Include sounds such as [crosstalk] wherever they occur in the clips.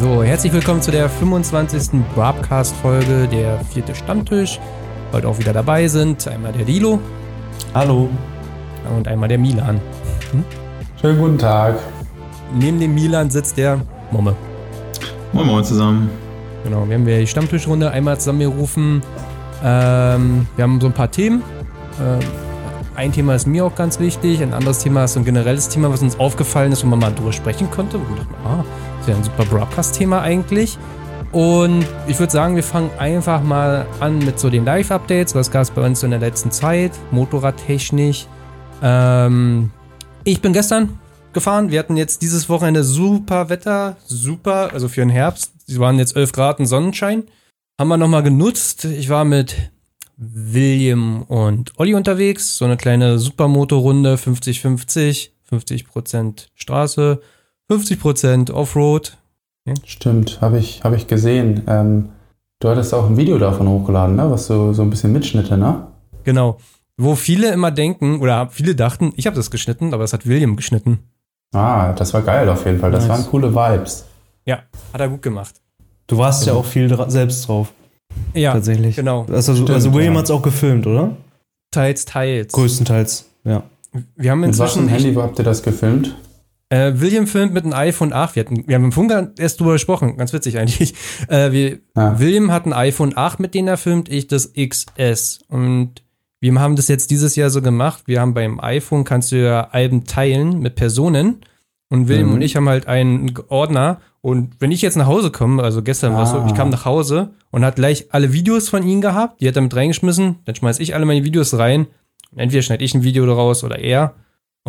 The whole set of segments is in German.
So, herzlich willkommen zu der 25. Broadcast-Folge, der vierte Stammtisch. Heute auch wieder dabei sind einmal der Dilo. Hallo. Und einmal der Milan. Hm? Schönen guten Tag. Neben dem Milan sitzt der Momme. Moin Moin zusammen. Genau, wir haben die Stammtischrunde einmal zusammengerufen. Ähm, wir haben so ein paar Themen. Ähm, ein Thema ist mir auch ganz wichtig, ein anderes Thema ist so ein generelles Thema, was uns aufgefallen ist, wo man mal drüber sprechen konnte. Wo wir dachten, ah, ja ein super Broadcast-Thema eigentlich. Und ich würde sagen, wir fangen einfach mal an mit so den Live-Updates. Was gab es bei uns in der letzten Zeit? Motorradtechnisch. Ähm, ich bin gestern gefahren. Wir hatten jetzt dieses Wochenende super Wetter. Super, also für den Herbst. Es waren jetzt 11 Grad und Sonnenschein. Haben wir nochmal genutzt. Ich war mit William und Olli unterwegs. So eine kleine Supermotorrunde, 50-50, 50%, Straße, 50% Offroad. Ja? Stimmt, habe ich, hab ich gesehen. Ähm, du hattest auch ein Video davon hochgeladen, ne? was so, so ein bisschen Mitschnitte, ne? Genau. Wo viele immer denken, oder viele dachten, ich habe das geschnitten, aber es hat William geschnitten. Ah, das war geil auf jeden Fall. Das nice. waren coole Vibes. Ja, hat er gut gemacht. Du warst ja, ja auch viel selbst drauf. Ja, tatsächlich. Genau. Also, Stimmt, also William ja. hat es auch gefilmt, oder? Teils, teils. Größtenteils, ja. Wir haben inzwischen. Mit was Handy habt ihr das gefilmt? Äh, William filmt mit einem iPhone 8. Wir, hatten, wir haben im Funk erst drüber gesprochen. Ganz witzig eigentlich. [laughs] Äh, wir, ah. William hat ein iPhone 8, mit dem er filmt, ich das XS. Und wir haben das jetzt dieses Jahr so gemacht. Wir haben beim iPhone kannst du ja Alben teilen mit Personen. Und William mhm. und ich haben halt einen Ordner. Und wenn ich jetzt nach Hause komme, also gestern ah. war es so, ich kam nach Hause und hat gleich alle Videos von ihm gehabt. Die hat er mit reingeschmissen. Dann schmeiß ich alle meine Videos rein. Entweder schneide ich ein Video daraus oder er.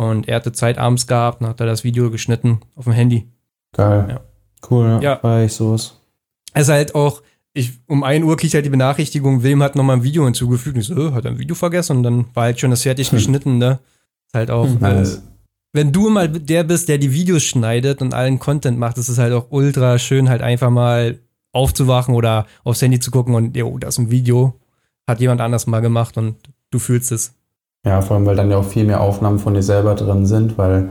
Und er hatte Zeit abends gehabt und hat da das Video geschnitten auf dem Handy. Geil. Ja. Cool, ja. War ich sowas. Es ist halt auch, ich, um 1 Uhr kriegt halt die Benachrichtigung, William hat nochmal ein Video hinzugefügt. Ich so, oh, hat er ein Video vergessen? Und dann war halt schon das fertig hm. geschnitten, ne? Ist halt auch, hm. äh, wenn du mal der bist, der die Videos schneidet und allen Content macht, ist es halt auch ultra schön, halt einfach mal aufzuwachen oder aufs Handy zu gucken und, jo, das ist ein Video, hat jemand anders mal gemacht und du fühlst es. Ja, vor allem, weil dann ja auch viel mehr Aufnahmen von dir selber drin sind, weil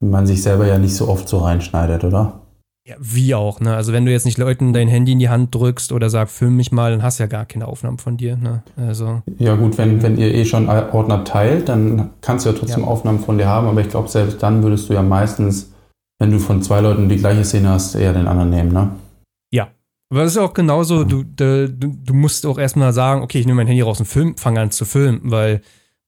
man sich selber ja nicht so oft so reinschneidet, oder? Ja, wie auch, ne? Also wenn du jetzt nicht Leuten dein Handy in die Hand drückst oder sagst, film mich mal, dann hast du ja gar keine Aufnahmen von dir, ne? Also. Ja gut, wenn, wenn ihr eh schon Ordner teilt, dann kannst du ja trotzdem ja. Aufnahmen von dir haben, aber ich glaube, selbst dann würdest du ja meistens, wenn du von zwei Leuten die gleiche Szene hast, eher den anderen nehmen, ne? Ja. Aber das ist auch genauso, du, du, du musst auch erstmal sagen, okay, ich nehme mein Handy raus und film, fange an zu filmen, weil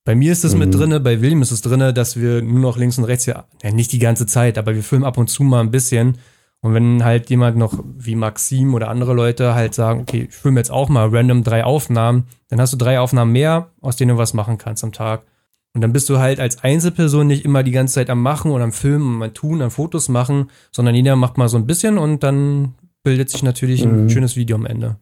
bei mir ist es mhm. mit drinne, bei William ist es drinne, dass wir nur noch links und rechts ja, ja, nicht die ganze Zeit, aber wir filmen ab und zu mal ein bisschen und wenn halt jemand noch wie Maxim oder andere Leute halt sagen, okay, ich filme jetzt auch mal random drei Aufnahmen, dann hast du drei Aufnahmen mehr, aus denen du was machen kannst am Tag. Und dann bist du halt als Einzelperson nicht immer die ganze Zeit am Machen und am Filmen, am Tun, am Fotos machen, sondern jeder macht mal so ein bisschen und dann bildet sich natürlich ein mhm. schönes Video am Ende.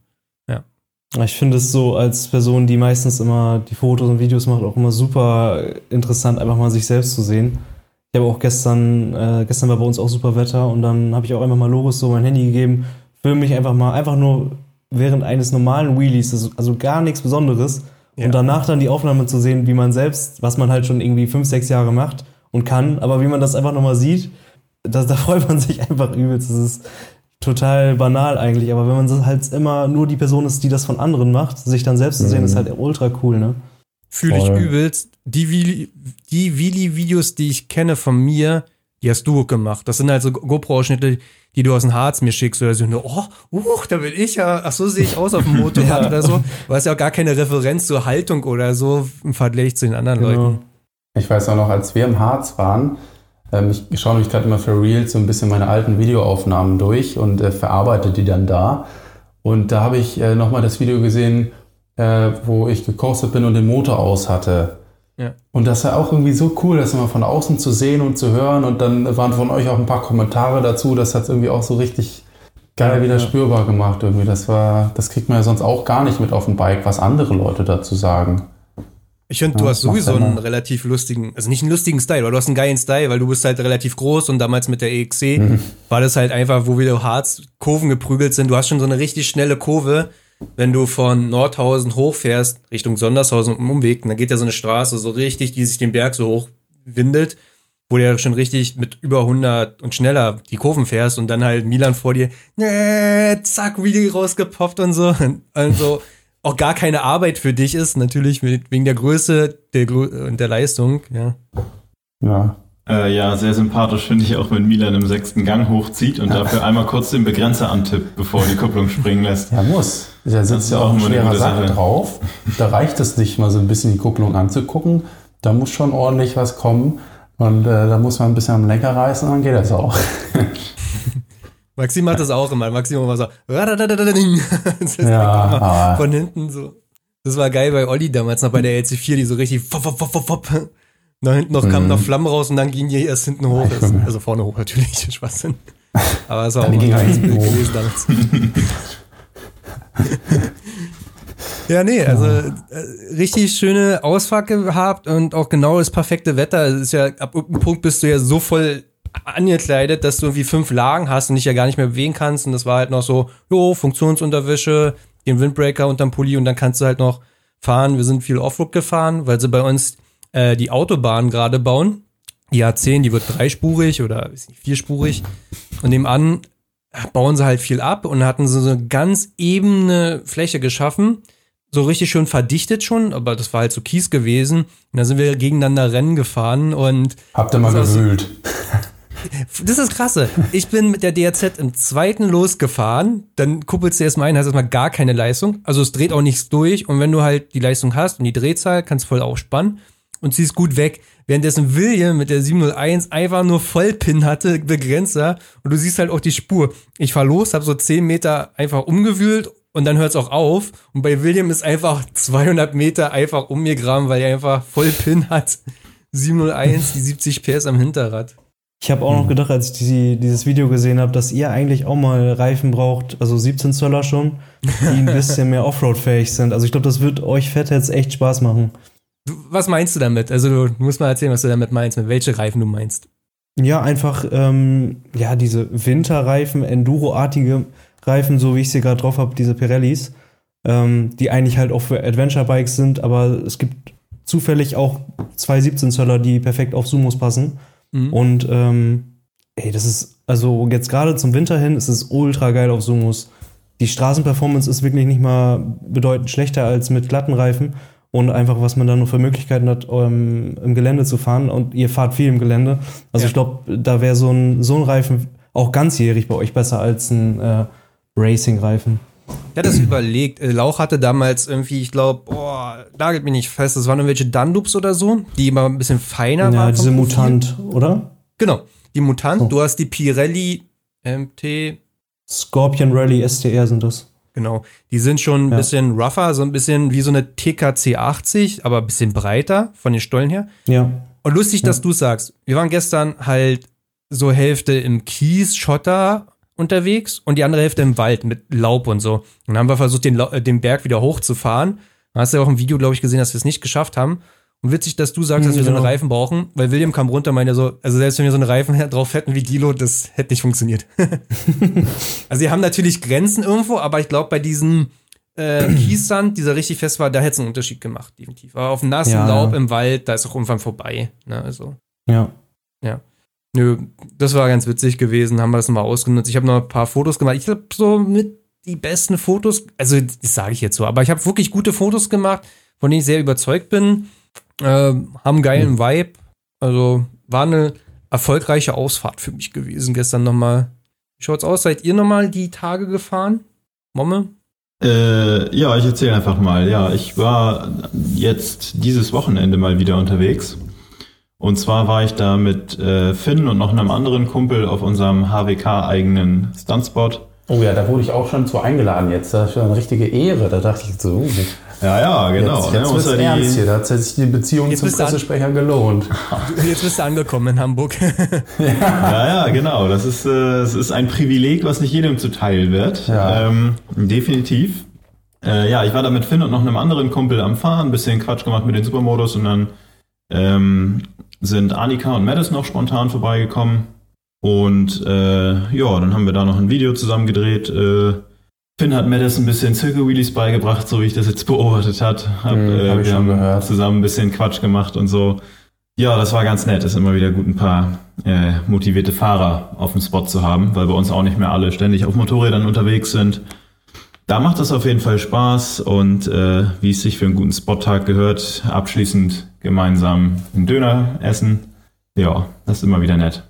Ich finde es so als Person, die meistens immer die Fotos und Videos macht, auch immer super interessant, einfach mal sich selbst zu sehen. Ich habe auch gestern, äh, gestern war bei uns auch super Wetter und dann habe ich auch einfach mal Loris so mein Handy gegeben, filme mich einfach mal, einfach nur während eines normalen Wheelies, also gar nichts Besonderes. Ja. Und danach dann die Aufnahme zu sehen, wie man selbst, was man halt schon irgendwie fünf, sechs Jahre macht und kann, aber wie man das einfach nochmal sieht, das, da [laughs] freut man sich einfach übelst. Das ist total banal eigentlich, aber wenn man halt immer nur die Person ist, die das von anderen macht, sich dann selbst zu sehen, mhm. ist halt ultra cool, ne? Fühle ich übelst. Die, die Willi-Videos, die ich kenne von mir, die hast du gemacht. Das sind halt so GoPro-Ausschnitte, die du aus dem Harz mir schickst oder so. Oh, uh, da bin ich ja. Ach so sehe ich aus auf dem Motorrad [laughs] ja. oder so. Du hast ja auch gar keine Referenz zur Haltung oder so im Vergleich zu den anderen genau. Leuten. Ich weiß auch noch, als wir im Harz waren, ich schaue mich gerade immer für Reels so ein bisschen meine alten Videoaufnahmen durch und äh, verarbeite die dann da. Und da habe ich äh, nochmal das Video gesehen, äh, wo ich gekostet bin und den Motor aus hatte. Ja. Und das war auch irgendwie so cool, das immer von außen zu sehen und zu hören. Und dann waren von euch auch ein paar Kommentare dazu. Das hat es irgendwie auch so richtig geil wieder spürbar gemacht. Irgendwie. Das war, das kriegt man ja sonst auch gar nicht mit auf dem Bike, was andere Leute dazu sagen. Ich finde, du hast sowieso einen relativ lustigen, also nicht einen lustigen Style, aber du hast einen geilen Style, weil du bist halt relativ groß und damals mit der EXC mhm. war das halt einfach, wo wieder Harz Kurven geprügelt sind. Du hast schon so eine richtig schnelle Kurve, wenn du von Nordhausen hochfährst, Richtung Sondershausen um Umweg, dann geht ja so eine Straße so richtig, die sich den Berg so hoch windet, wo du ja schon richtig mit über 100 und schneller die Kurven fährst und dann halt Milan vor dir, nee, zack, Wheelie rausgepoppt und so. Und [laughs] so auch gar keine Arbeit für dich ist, natürlich wegen der Größe der, und der Leistung, ja. Ja. Äh, ja, sehr sympathisch finde ich auch, wenn Milan im sechsten Gang hochzieht und dafür einmal kurz den Begrenzer antippt, bevor er die Kupplung springen lässt. Ja, muss. Da sitzt ja auch ein schwerer Sack drauf. Da reicht es nicht, mal so ein bisschen die Kupplung anzugucken. Da muss schon ordentlich was kommen. Und äh, da muss man ein bisschen am Lenker reißen, dann geht das auch. [laughs] Maxim hat das auch immer. Maxim immer so. [laughs] das ja, von hinten so. Das war geil bei Olli damals noch bei der LC4, die so richtig. Da hinten noch kamen noch mhm. Flammen raus und dann ging die erst hinten hoch. Also vorne hoch natürlich, [laughs] Schwachsinn. Aber es war auch ein geiles Bild gewesen damals. [laughs] Ja, nee, also äh, richtig schöne Ausfahrt gehabt und auch genau das perfekte Wetter. Es ist ja, ab irgendeinem Punkt bist du ja so voll angekleidet, dass du irgendwie fünf Lagen hast und dich ja gar nicht mehr bewegen kannst. Und das war halt noch so, jo, Funktionsunterwäsche, den Windbreaker unterm Pulli und dann kannst du halt noch fahren. Wir sind viel Offroad gefahren, weil sie bei uns äh, die Autobahn gerade bauen. Die A10, die wird dreispurig oder nicht, vierspurig. Und nebenan bauen sie halt viel ab und hatten so eine ganz ebene Fläche geschaffen so richtig schön verdichtet schon, aber das war halt so Kies gewesen. Und da sind wir gegeneinander Rennen gefahren und. Habt ihr mal gewühlt? Das ist krasse. Ich bin mit der DRZ im zweiten losgefahren, dann kuppelst du erstmal ein, hast erstmal gar keine Leistung. Also es dreht auch nichts durch und wenn du halt die Leistung hast und die Drehzahl, kannst du voll aufspannen und ziehst gut weg. Währenddessen William mit der 701 einfach nur Vollpin hatte, Begrenzer und du siehst halt auch die Spur. Ich fahr los, hab so 10 Meter einfach umgewühlt und dann hört es auch auf. Und bei William ist einfach 200 Meter einfach um mir graben, weil er einfach voll Pin hat. 701, die 70 PS am Hinterrad. Ich habe auch noch gedacht, als ich die, dieses Video gesehen habe, dass ihr eigentlich auch mal Reifen braucht, also 17 Zöller schon, die ein bisschen mehr Offroad-fähig sind. Also ich glaube, das wird euch Fett jetzt echt Spaß machen. Was meinst du damit? Also du musst mal erzählen, was du damit meinst, mit welche Reifen du meinst. Ja, einfach ähm, ja diese Winterreifen, Enduro-artige Reifen, so wie ich sie gerade drauf habe, diese Pirellis, ähm, die eigentlich halt auch für Adventure-Bikes sind, aber es gibt zufällig auch zwei 17 Zöller, die perfekt auf Sumos passen. Mhm. Und ähm, ey, das ist, also jetzt gerade zum Winter hin, ist es ultra geil auf Sumos. Die Straßenperformance ist wirklich nicht mal bedeutend schlechter als mit glatten Reifen und einfach, was man da nur für Möglichkeiten hat, ähm, im Gelände zu fahren. Und ihr fahrt viel im Gelände. Also ja. ich glaube, da wäre so ein, so ein Reifen auch ganzjährig bei euch besser als ein äh, Racing-Reifen. Ja, das überlegt. Äh, Lauch hatte damals irgendwie, ich glaube, boah, nagelt mich nicht fest, das waren irgendwelche Dunloops oder so, die immer ein bisschen feiner ja, waren. Ja, diese Mutant, oder? Genau, die Mutant. Oh. Du hast die Pirelli MT. Scorpion Rally STR sind das. Genau, die sind schon ein ja. bisschen rougher, so ein bisschen wie so eine TKC 80, aber ein bisschen breiter von den Stollen her. Ja. Und lustig, dass du sagst, wir waren gestern halt so Hälfte im Kies, Schotter unterwegs und die andere Hälfte im Wald mit Laub und so. Und dann haben wir versucht, den, äh, den Berg wieder hochzufahren. Da hast du ja auch im Video, glaube ich, gesehen, dass wir es nicht geschafft haben. Und witzig, dass du sagst, dass wir so eine genau. Reifen brauchen, weil William kam runter und meinte so, also selbst wenn wir so eine Reifen [laughs] drauf hätten wie Dilo, das hätte nicht funktioniert. [laughs] also sie haben natürlich Grenzen irgendwo, aber ich glaube, bei diesem äh, [clears throat] Kiessand, dieser richtig fest war, da hätte es einen Unterschied gemacht, definitiv. Aber auf dem nassen ja, Laub ja. im Wald, da ist auch irgendwann vorbei. Ne? Also. Ja. Ja. Nö, das war ganz witzig gewesen, haben wir das nochmal ausgenutzt. Ich habe noch ein paar Fotos gemacht. Ich habe so mit die besten Fotos, also das sage ich jetzt so, aber ich habe wirklich gute Fotos gemacht, von denen ich sehr überzeugt bin. Äh, haben einen geilen mhm. Vibe. Also war eine erfolgreiche Ausfahrt für mich gewesen gestern nochmal. Wie schaut's aus? Seid ihr nochmal die Tage gefahren? Momme? Äh, ja, ich erzähle einfach mal. Ja, ich war jetzt dieses Wochenende mal wieder unterwegs. Und zwar war ich da mit äh, Finn und noch einem anderen Kumpel auf unserem HWK-eigenen Stuntspot. Oh ja, da wurde ich auch schon zu eingeladen jetzt. Das ist schon eine richtige Ehre. Da dachte ich so. Uh, ja, ja, genau. Jetzt, jetzt ja, wird ja ernst hier. Da hat sich die Beziehung jetzt zum Pressesprecher gelohnt. [laughs] Jetzt bist du angekommen in Hamburg. ja. [laughs] ja, ja, genau. Das ist, äh, das ist ein Privileg, was nicht jedem zuteil wird. Ja. Ähm, definitiv. Äh, ja, ich war da mit Finn und noch einem anderen Kumpel am Fahren, ein bisschen Quatsch gemacht mit den Supermodus und dann ähm, sind Annika und Madison noch spontan vorbeigekommen. Und äh, ja, dann haben wir da noch ein Video zusammen gedreht. Äh, Finn hat Madison ein bisschen Circle Wheelies beigebracht, so wie ich das jetzt [laughs] beobachtet hat. Hab, hm, äh, hab wir haben gehört. zusammen ein bisschen Quatsch gemacht und so. Ja, das war ganz nett. Es ist immer wieder gut, ein paar äh, motivierte Fahrer auf dem Spot zu haben, weil bei uns auch nicht mehr alle ständig auf Motorrädern unterwegs sind. Da macht es auf jeden Fall Spaß und äh, wie es sich für einen guten Spottag gehört, abschließend gemeinsam einen Döner essen. Ja, das ist immer wieder nett.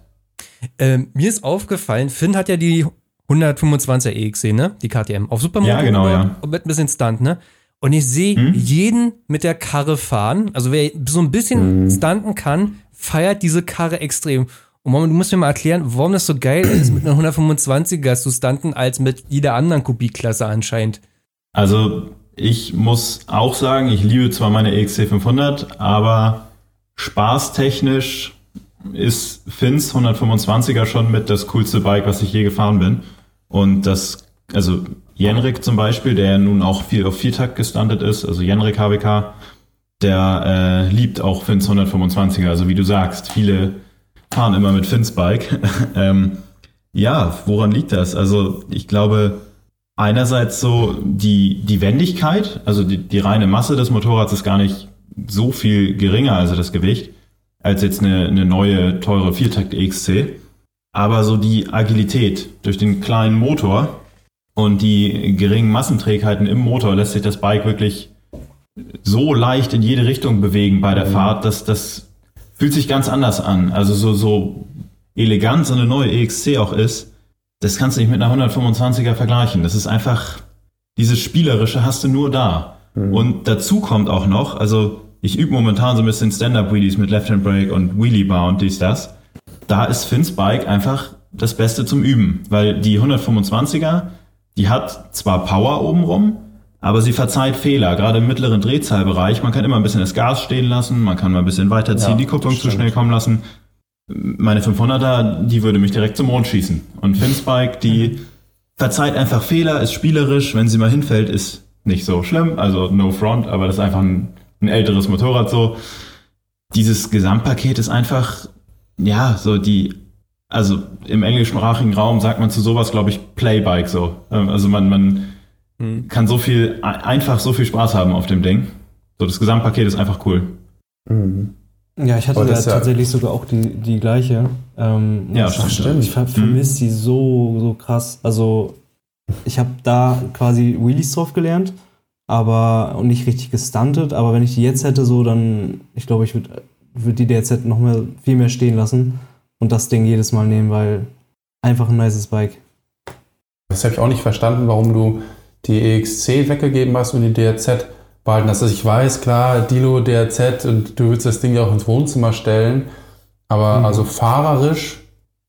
Ähm, mir ist aufgefallen, Finn hat ja die 125er EXC, ne? Die KTM. Auf Supermoto. Ja, genau, ja. Und mit ein bisschen Stunt, ne? Und ich sehe hm? jeden mit der Karre fahren. Also wer so ein bisschen hm. stunten kann, feiert diese Karre extrem. Und Mama, du musst mir mal erklären, warum das so geil ist, mit einer 125er zu stunten, als mit jeder anderen Kubikklasse anscheinend. Also, ich muss auch sagen, ich liebe zwar meine EXC 500, aber spaßtechnisch ist Finns 125er schon mit das coolste Bike, was ich je gefahren bin. Und das, also Jenrik zum Beispiel, der nun auch viel auf Viertakt gestandet ist, also Jenrik HBK, der äh, liebt auch Finns 125er. Also wie du sagst, viele fahren immer mit Finns Bike. [laughs] ähm, ja, woran liegt das? Also ich glaube, einerseits so die, die Wendigkeit, also die, die reine Masse des Motorrads ist gar nicht so viel geringer, also das Gewicht, als jetzt eine, eine neue, teure Viertakt EXC. Aber so die Agilität durch den kleinen Motor und die geringen Massenträgheiten im Motor lässt sich das Bike wirklich so leicht in jede Richtung bewegen bei der mhm. Fahrt, dass das fühlt sich ganz anders an. Also so, so elegant so eine neue EXC auch ist, das kannst du nicht mit einer 125er vergleichen. Das ist einfach, dieses Spielerische hast du nur da. Mhm. Und dazu kommt auch noch, also ich übe momentan so ein bisschen Stand-Up-Wheelies mit Left-Hand Brake und Wheelie-Bound, dies, das. Da ist Finns Bike einfach das Beste zum Üben, weil die 125er, die hat zwar Power obenrum, aber sie verzeiht Fehler, gerade im mittleren Drehzahlbereich. Man kann immer ein bisschen das Gas stehen lassen, man kann mal ein bisschen weiterziehen, ja, die Kupplung zu schnell kommen lassen. Meine 500er, die würde mich direkt zum Mond schießen. Und Finspike, die mhm. verzeiht einfach Fehler, ist spielerisch. Wenn sie mal hinfällt, ist nicht so schlimm. Also no front, aber das ist einfach ein, ein älteres Motorrad so. Dieses Gesamtpaket ist einfach, ja, so die also im englischsprachigen Raum sagt man zu sowas, glaube ich, Playbike so. Ähm, also man, man mhm. kann so viel, einfach so viel Spaß haben auf dem Ding. So, das Gesamtpaket ist einfach cool. Mhm. Ja, ich hatte da tatsächlich sogar auch die, die gleiche. Ähm, ja, stimmt. Ich vermisse die so, so krass. Also, ich habe da quasi Wheelies drauf gelernt, aber und nicht richtig gestuntet. Aber wenn ich die jetzt hätte, so, dann, ich glaube, ich würde würd die DRZ noch mehr, viel mehr stehen lassen und das Ding jedes Mal nehmen, weil einfach ein nices Bike. Das habe ich auch nicht verstanden, warum du die EXC weggegeben hast und die DRZ behalten hast. Also ich weiß, klar, Dilo, DRZ und du willst das Ding ja auch ins Wohnzimmer stellen, aber mhm. also fahrerisch,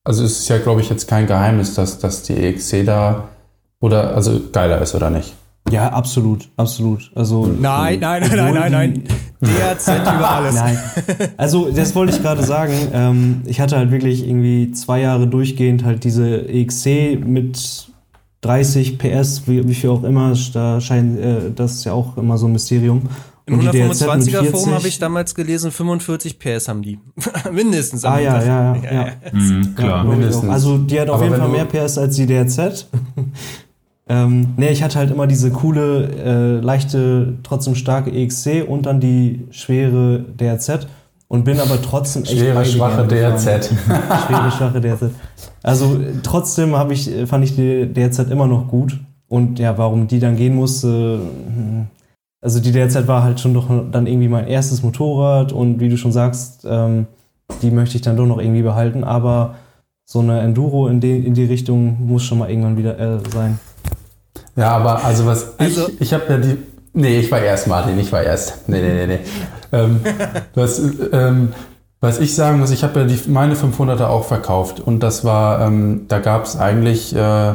also es ist ja, glaube ich, jetzt kein Geheimnis, dass, dass die EXC da oder also geiler ist oder nicht. Ja, absolut, absolut. Also nein, nein, nein, nein, nein, nein. DRZ über alles. [laughs] Nein. Also das wollte ich gerade sagen. Ähm, ich hatte halt wirklich irgendwie zwei Jahre durchgehend halt diese EXC mit 30 PS, wie, wie viel auch immer. Da scheint äh, das ist ja auch immer so ein Mysterium. Im 125er Forum habe ich damals gelesen, 45 PS haben die. [laughs] mindestens. Ah ja, ja, ja, ja. Mhm, klar, mindestens. Also die hat auf Aber jeden Fall mehr PS als die DRZ. [laughs] Ähm, nee, ich hatte halt immer diese coole, äh, leichte, trotzdem starke EXC und dann die schwere DRZ und bin aber trotzdem echt Schwere, schwache DRZ. [laughs] Schwere, schwache DRZ. Also trotzdem habe ich, fand ich die DRZ immer noch gut. Und ja, warum die dann gehen musste, hm, also die DRZ war halt schon doch dann irgendwie mein erstes Motorrad und wie du schon sagst, ähm, die möchte ich dann doch noch irgendwie behalten, aber so eine Enduro in die, in die Richtung muss schon mal irgendwann wieder äh, sein. Ja, aber also was also, ich, ich habe ja die, nee, ich war erst, Martin, ich war erst. Nee, nee, nee, nee. Ähm, was, ähm, was ich sagen muss, ich habe ja die, meine 500er auch verkauft. Und das war, ähm, da gab es eigentlich, äh,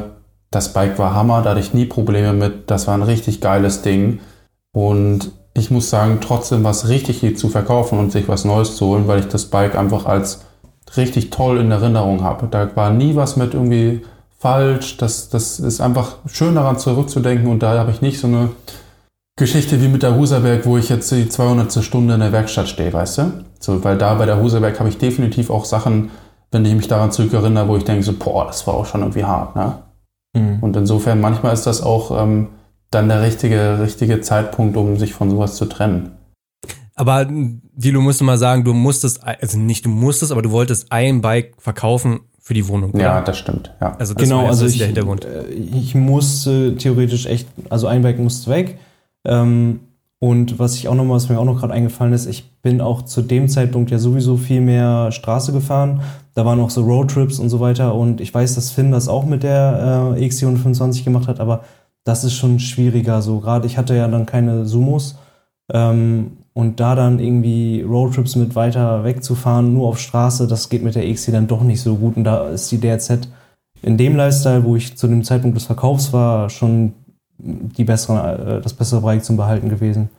das Bike war Hammer, da hatte ich nie Probleme mit, das war ein richtig geiles Ding. Und ich muss sagen, trotzdem war es richtig zu verkaufen und sich was Neues zu holen, weil ich das Bike einfach als richtig toll in Erinnerung habe. Da war nie was mit irgendwie falsch. Das, das ist einfach schön daran zurückzudenken. Und da habe ich nicht so eine Geschichte wie mit der Huserberg, wo ich jetzt die 200. Stunde in der Werkstatt stehe, weißt du? So, weil da bei der Huserberg habe ich definitiv auch Sachen, wenn ich mich daran zurückerinnere, wo ich denke so, boah, das war auch schon irgendwie hart, ne? Mhm. Und insofern, manchmal ist das auch ähm, dann der richtige, richtige Zeitpunkt, um sich von sowas zu trennen. Aber Dilo musst du mal sagen, du musstest, also nicht du musstest, aber du wolltest ein Bike verkaufen für die Wohnung. Ja, oder? das stimmt. Ja. Also das genau, also das ich, der Hintergrund. äh, ich musste theoretisch echt, also ein Bike musste weg. Ähm, und was ich auch noch mal, was mir auch noch gerade eingefallen ist, ich bin auch zu dem Zeitpunkt ja sowieso viel mehr Straße gefahren. Da waren auch so Roadtrips und so weiter. Und ich weiß, dass Finn das auch mit der äh, XC125 gemacht hat, aber das ist schon schwieriger. So gerade, ich hatte ja dann keine Sumos. Ähm, und da dann irgendwie Roadtrips mit weiter wegzufahren, nur auf Straße, das geht mit der XC dann doch nicht so gut. Und da ist die DRZ in dem Lifestyle, wo ich zu dem Zeitpunkt des Verkaufs war, schon die bessere, äh, das bessere Bike zum Behalten gewesen.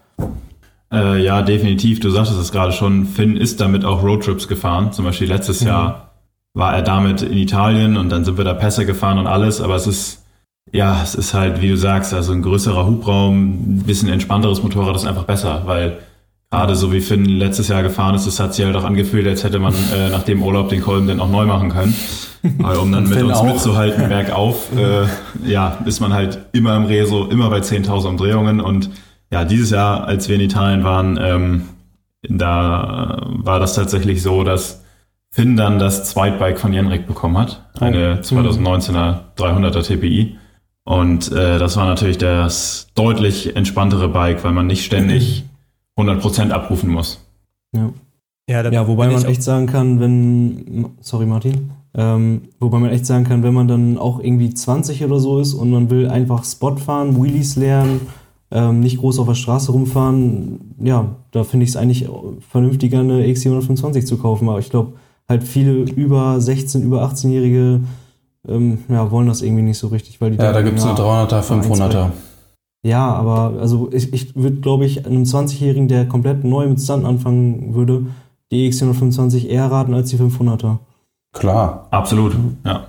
Äh, ja, definitiv. Du sagtest es gerade schon. Finn ist damit auch Roadtrips gefahren. Zum Beispiel letztes Mhm. Jahr war er damit in Italien und dann sind wir da Pässe gefahren und alles. Aber es ist, ja, es ist halt, wie du sagst, also ein größerer Hubraum, ein bisschen entspannteres Motorrad ist einfach besser, weil gerade so wie Finn letztes Jahr gefahren ist, das hat sich halt auch angefühlt, als hätte man äh, nach dem Urlaub den Kolben dann auch neu machen können. Weil um dann mit Finn uns auch. mitzuhalten bergauf, äh, ja, ist man halt immer im Reso, immer bei 10.000 Umdrehungen und ja, dieses Jahr, als wir in Italien waren, ähm, da war das tatsächlich so, dass Finn dann das Zweitbike von Jenrik bekommen hat. Eine 2019er 300er TPI. Und äh, das war natürlich das deutlich entspanntere Bike, weil man nicht ständig 100% abrufen muss. Ja. Ja, Ja, wobei man echt sagen kann, wenn, sorry Martin, ähm, wobei man echt sagen kann, wenn man dann auch irgendwie 20 oder so ist und man will einfach Spot fahren, Wheelies lernen, ähm, nicht groß auf der Straße rumfahren, ja, da finde ich es eigentlich vernünftiger, eine XC125 zu kaufen. Aber ich glaube, halt viele über 16, über 18-Jährige ähm, ja, wollen das irgendwie nicht so richtig, weil die Ja, da gibt es eine ja, 300er, 500er. Ja, aber also ich, ich würde, glaube ich, einem 20-Jährigen, der komplett neu mit Stunt anfangen würde, die XC125 eher raten als die 500er. Klar. Absolut, ja.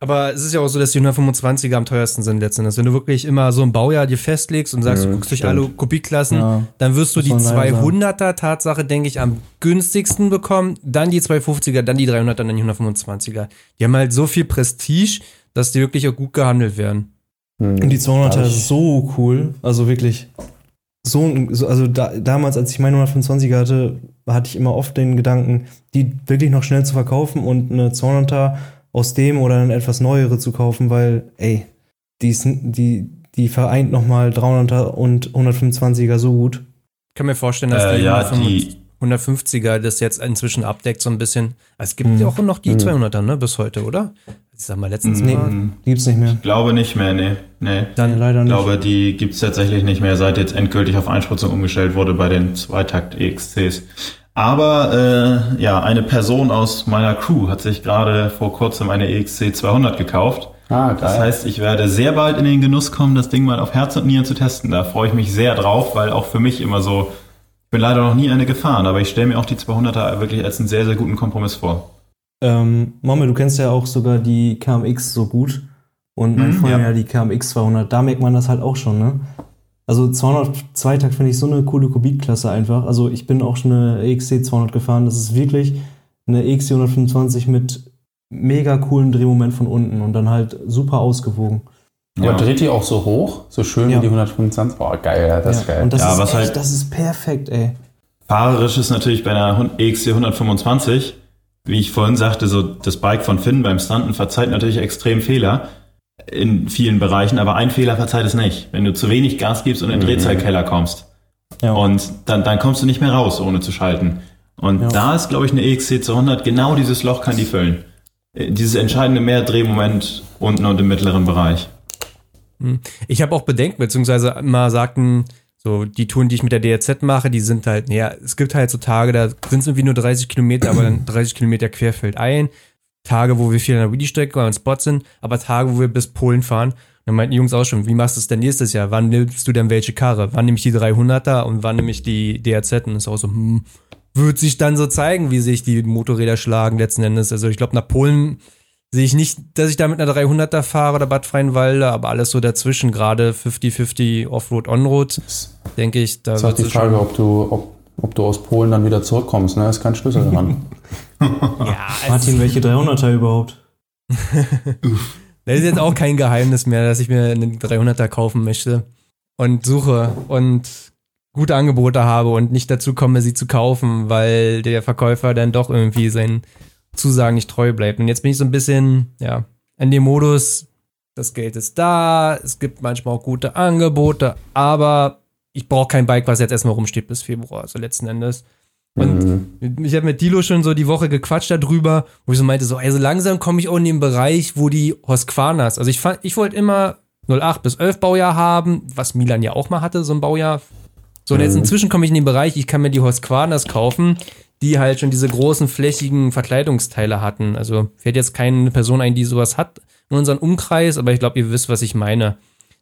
Aber es ist ja auch so, dass die 125er am teuersten sind letzten Endes. Wenn du wirklich immer so ein Baujahr dir festlegst und sagst, Ja, du guckst durch alle Kubikklassen, Ja. dann wirst du die man leider sagen. 200er Tatsache, denke ich, am günstigsten bekommen, dann die 250er, dann die 300er, dann die 125er. Die haben halt so viel Prestige, dass die wirklich auch gut gehandelt werden. Hm. Und die 200er Hab ich- ist so cool. Also wirklich. So, also da, damals, als ich meine 125er hatte, hatte ich immer oft den Gedanken, die wirklich noch schnell zu verkaufen und eine 200er aus dem oder eine etwas neuere zu kaufen, weil, ey, die, ist, die, die vereint nochmal 300er und 125er so gut. Ich kann mir vorstellen, dass Äh, die, ja, 125 die, 150er das jetzt inzwischen abdeckt so ein bisschen. Es gibt ja auch noch die 200er, ne, bis heute, oder? Ich sag mal, letztens Nee. mal. Gibt's nicht mehr. glaube nicht mehr, nee. nee. Dann Leider Ich nicht. glaube, die gibt es tatsächlich nicht mehr, seit jetzt endgültig auf Einspritzung umgestellt wurde bei den Zweitakt EXCs. Aber äh, ja, eine Person aus meiner Crew hat sich gerade vor kurzem eine EXC 200 gekauft. Ah, geil. Das heißt, ich werde sehr bald in den Genuss kommen, das Ding mal auf Herz und Nieren zu testen. Da freue ich mich sehr drauf, weil auch für mich immer so, ich bin leider noch nie eine gefahren, aber ich stelle mir auch die 200er wirklich als einen sehr, sehr guten Kompromiss vor. Ähm, Momme, du kennst ja auch sogar die KMX so gut. Und mein Mhm, Freund ja. ja die KMX 200. Da merkt man das halt auch schon, ne? Also 200 Zweitakt finde ich so eine coole Kubikklasse einfach. Also ich bin auch schon eine EXC 200 gefahren. Das ist wirklich eine EXC 125 mit mega coolen Drehmoment von unten und dann halt super ausgewogen. Aber Ja. dreht die auch so hoch? So schön Ja. wie die 125? Boah, geil, ja, das ist ja. geil. Und das Ja, ist was echt, halt- das ist perfekt, ey. Fahrerisch ist natürlich bei einer EXC 125, wie ich vorhin sagte, so das Bike von Finn beim Stunten verzeiht natürlich extrem Fehler in vielen Bereichen, aber ein Fehler verzeiht es nicht. Wenn du zu wenig Gas gibst und in den Drehzahlkeller kommst. Ja. Und dann, dann kommst du nicht mehr raus, ohne zu schalten. Und Ja. da ist, glaube ich, eine EXC 200, genau dieses Loch kann die füllen. Äh, Dieses entscheidende Mehrdrehmoment unten und im mittleren Bereich. Ich habe auch Bedenken, beziehungsweise immer sagten, so die Touren, die ich mit der DRZ mache, die sind halt, ja, es gibt halt so Tage, da sind es irgendwie nur 30 Kilometer, aber dann [clears throat] 30 Kilometer querfeld ein. Tage, wo wir viel an der Wheelie-Strecke oder an Spot sind, aber Tage, wo wir bis Polen fahren. Und dann meinten die Jungs auch schon, wie machst du es denn nächstes Jahr? Wann nimmst du denn welche Karre? Wann nehme ich die 300er und wann nehme ich die DRZ? Und das ist auch so, hm, wird sich dann so zeigen, wie sich die Motorräder schlagen letzten Endes. Also ich glaube, nach Polen sehe ich nicht, dass ich da mit einer 300er fahre oder Bad Freienwalde, aber alles so dazwischen, gerade 50-50 Offroad, Onroad, denke ich, da Das ist halt wird die. Frage, ob du, ob, ob du aus Polen dann wieder zurückkommst. Ne? ist kein Schlüssel dran. [laughs] Ja, [laughs] Martin, welche 300er überhaupt? [laughs] Das ist jetzt auch kein Geheimnis mehr, dass ich mir einen 300er kaufen möchte und suche und gute Angebote habe und nicht dazu komme, sie zu kaufen, weil der Verkäufer dann doch irgendwie seinen Zusagen nicht treu bleibt. Und jetzt bin ich so ein bisschen, ja, in dem Modus, das Geld ist da, es gibt manchmal auch gute Angebote, aber ich brauche kein Bike, was jetzt erstmal rumsteht bis Februar, also letzten Endes. Und mhm. ich habe mit Dilo schon so die Woche gequatscht darüber, wo ich so meinte, so, also langsam komme ich auch in den Bereich, wo die Husqvarnas, also ich fand, ich wollte immer 08 bis 11 Baujahr haben, was Milan ja auch mal hatte, so ein Baujahr. So, und jetzt mhm. inzwischen komme ich in den Bereich, ich kann mir die Husqvarnas kaufen, die halt schon diese großen flächigen Verkleidungsteile hatten. Also fällt jetzt keine Person ein, die sowas hat in unserem Umkreis, aber ich glaube, ihr wisst, was ich meine.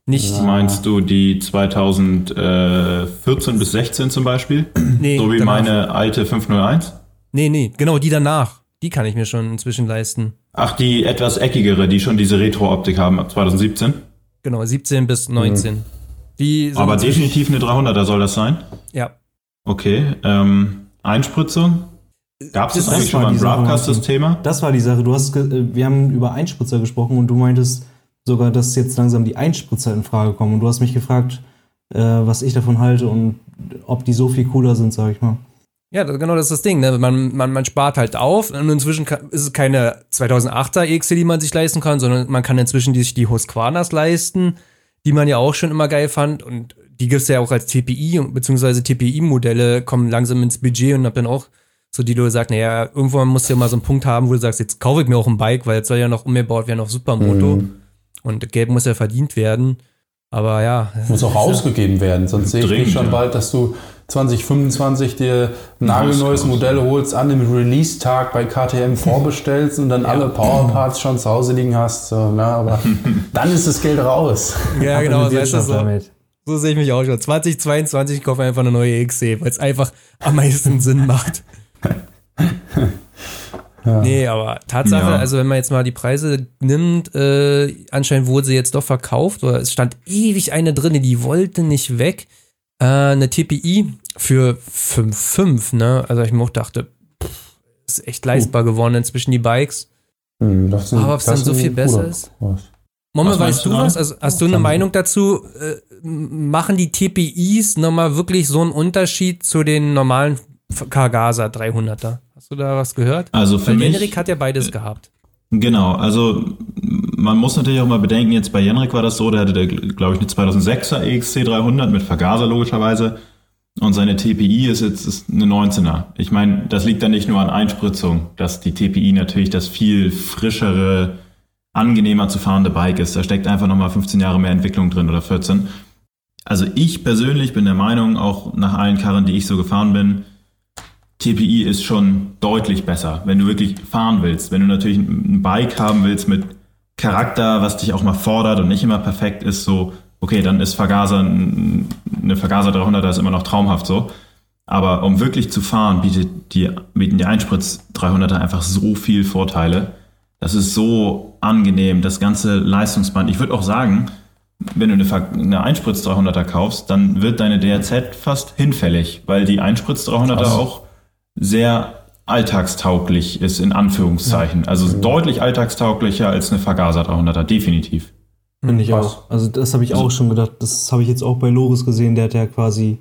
Nicht ja. Meinst du die 2014 bis 16 zum Beispiel? [clears throat] Nee. So wie danach. meine alte 501? Nee, nee, genau, die danach. Die kann ich mir schon inzwischen leisten. Ach, die etwas eckigere, die schon diese Retro-Optik haben ab 2017? Genau, 17 bis 19. Mhm. Die Aber definitiv eine 300er soll das sein? Ja. Okay, ähm, Einspritzung? Gab es das, das eigentlich schon mal im Broadcast, das Thema? Das war die Sache. Du hast, wir haben über Einspritzer gesprochen und du meintest sogar, dass jetzt langsam die Einspritzer in Frage kommen. Und du hast mich gefragt, äh, was ich davon halte und ob die so viel cooler sind, sag ich mal. Ja, genau das ist das Ding. Ne? Man, man, man spart halt auf und inzwischen kann, ist es keine 2008er EXC, die man sich leisten kann, sondern man kann inzwischen sich die Husqvarnas leisten, die man ja auch schon immer geil fand und die gibt es ja auch als TPI beziehungsweise TPI-Modelle kommen langsam ins Budget und hab dann auch so die du sagst, naja, irgendwann musst du ja mal so einen Punkt haben, wo du sagst, jetzt kaufe ich mir auch ein Bike, weil es soll ja noch umgebaut werden auf Supermoto mhm. und Geld muss ja verdient werden. Aber ja. Muss auch ausgegeben werden, sonst sehe ich mich schon ja. bald, dass du 2025 dir ein nagelneues Modell holst, an dem Release-Tag bei KTM vorbestellst und dann ja. alle Powerparts schon zu Hause liegen hast. So, ne? Aber [laughs] dann ist das Geld raus. Ja, genau, so ist das so. Damit. So sehe ich mich auch schon. 2022 kaufe ich einfach eine neue XC, weil es einfach am meisten Sinn macht. [laughs] ja. Nee, aber Tatsache, ja. also wenn man jetzt mal die Preise nimmt, äh, anscheinend wurde sie jetzt doch verkauft oder es stand ewig eine drin, die wollte nicht weg. Äh, eine TPI für 5,5, ne? Also ich mir auch dachte, pff, ist echt leistbar uh. geworden inzwischen die Bikes. Hm, sind, aber ob es dann so viel besser ist? Momme, weißt du was? Also, hast du eine Meinung dazu? Äh, machen die TPIs nochmal wirklich so einen Unterschied zu den normalen Cargasa 300er? Hast du da was gehört? Also für Weil mich, Jenrik hat ja beides äh, gehabt. Genau, also man muss natürlich auch mal bedenken, jetzt bei Jenrik war das so, der hatte, glaube ich, eine 2006er EXC 300 mit Vergaser logischerweise und seine TPI ist jetzt ist eine 19er. Ich meine, das liegt dann nicht nur an Einspritzung, dass die TPI natürlich das viel frischere, angenehmer zu fahrende Bike ist. Da steckt einfach nochmal 15 Jahre mehr Entwicklung drin oder 14. Also ich persönlich bin der Meinung, auch nach allen Karren, die ich so gefahren bin, TPI ist schon deutlich besser, wenn du wirklich fahren willst. Wenn du natürlich ein Bike haben willst mit Charakter, was dich auch mal fordert und nicht immer perfekt ist, so, okay, dann ist Vergaser, eine Vergaser 300er ist immer noch traumhaft so. Aber um wirklich zu fahren, bietet die, bieten die Einspritz 300er einfach so viel Vorteile. Das ist so angenehm, das ganze Leistungsband. Ich würde auch sagen, wenn du eine, eine Einspritz 300er kaufst, dann wird deine DRZ fast hinfällig, weil die Einspritz 300er Krass. auch sehr alltagstauglich ist, in Anführungszeichen. Ja. Also mhm. deutlich alltagstauglicher als eine Vergaser 300er, definitiv. Finde ich auch. Also das habe ich also, auch schon gedacht. Das habe ich jetzt auch bei Loris gesehen. Der hat ja quasi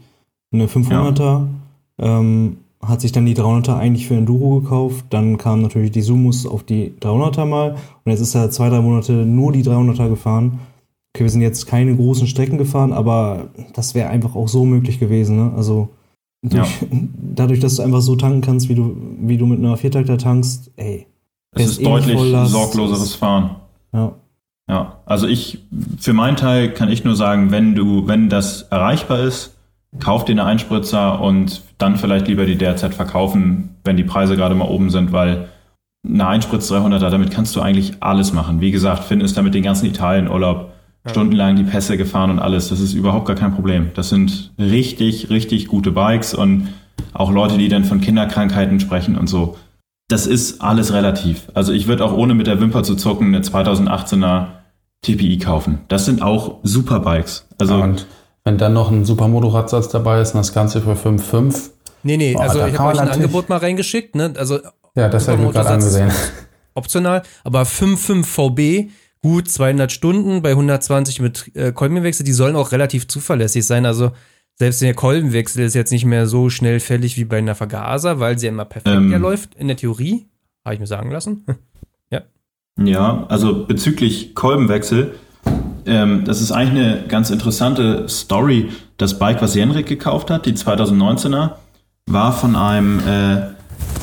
eine 500er, ja. ähm, hat sich dann die 300er eigentlich für Enduro gekauft. Dann kamen natürlich die Sumus auf die 300er mal. Und jetzt ist er zwei, drei Monate nur die 300er gefahren. Okay, wir sind jetzt keine großen Strecken gefahren, aber das wäre einfach auch so möglich gewesen. Ne? Also durch, ja. Dadurch, dass du einfach so tanken kannst, wie du, wie du mit einer Viertakter tankst, ey. Es ist deutlich sorgloseres Fahren. Ja. Ja, also ich, für meinen Teil kann ich nur sagen, wenn du, wenn das erreichbar ist, kauf dir eine Einspritzer und dann vielleicht lieber die DRZ verkaufen, wenn die Preise gerade mal oben sind, weil eine Einspritz 300er, damit kannst du eigentlich alles machen. Wie gesagt, Finn ist damit den ganzen Italienurlaub stundenlang die Pässe gefahren und alles. Das ist überhaupt gar kein Problem. Das sind richtig, richtig gute Bikes und auch Leute, die dann von Kinderkrankheiten sprechen und so. Das ist alles relativ. Also ich würde auch ohne mit der Wimper zu zucken eine 2018er TPI kaufen. Das sind auch super Bikes. Also und wenn dann noch ein super Motorradsatz dabei ist und das Ganze für 5,5. Nee, nee, boah, also ich habe euch ein Angebot mal reingeschickt, ne? Also ja, das habe ich mir gerade angesehen. Optional, aber 5,5 VB gut 200 Stunden bei 120 mit äh, Kolbenwechsel. Die sollen auch relativ zuverlässig sein. Also selbst der Kolbenwechsel ist jetzt nicht mehr so schnell fällig wie bei einer Vergaser, weil sie immer perfekt Ähm. ja läuft, in der Theorie. Habe ich mir sagen lassen. [laughs] Ja, also bezüglich Kolbenwechsel, ähm, das ist eigentlich eine ganz interessante Story. Das Bike, was Jenrik gekauft hat, die 2019er, war von einem äh,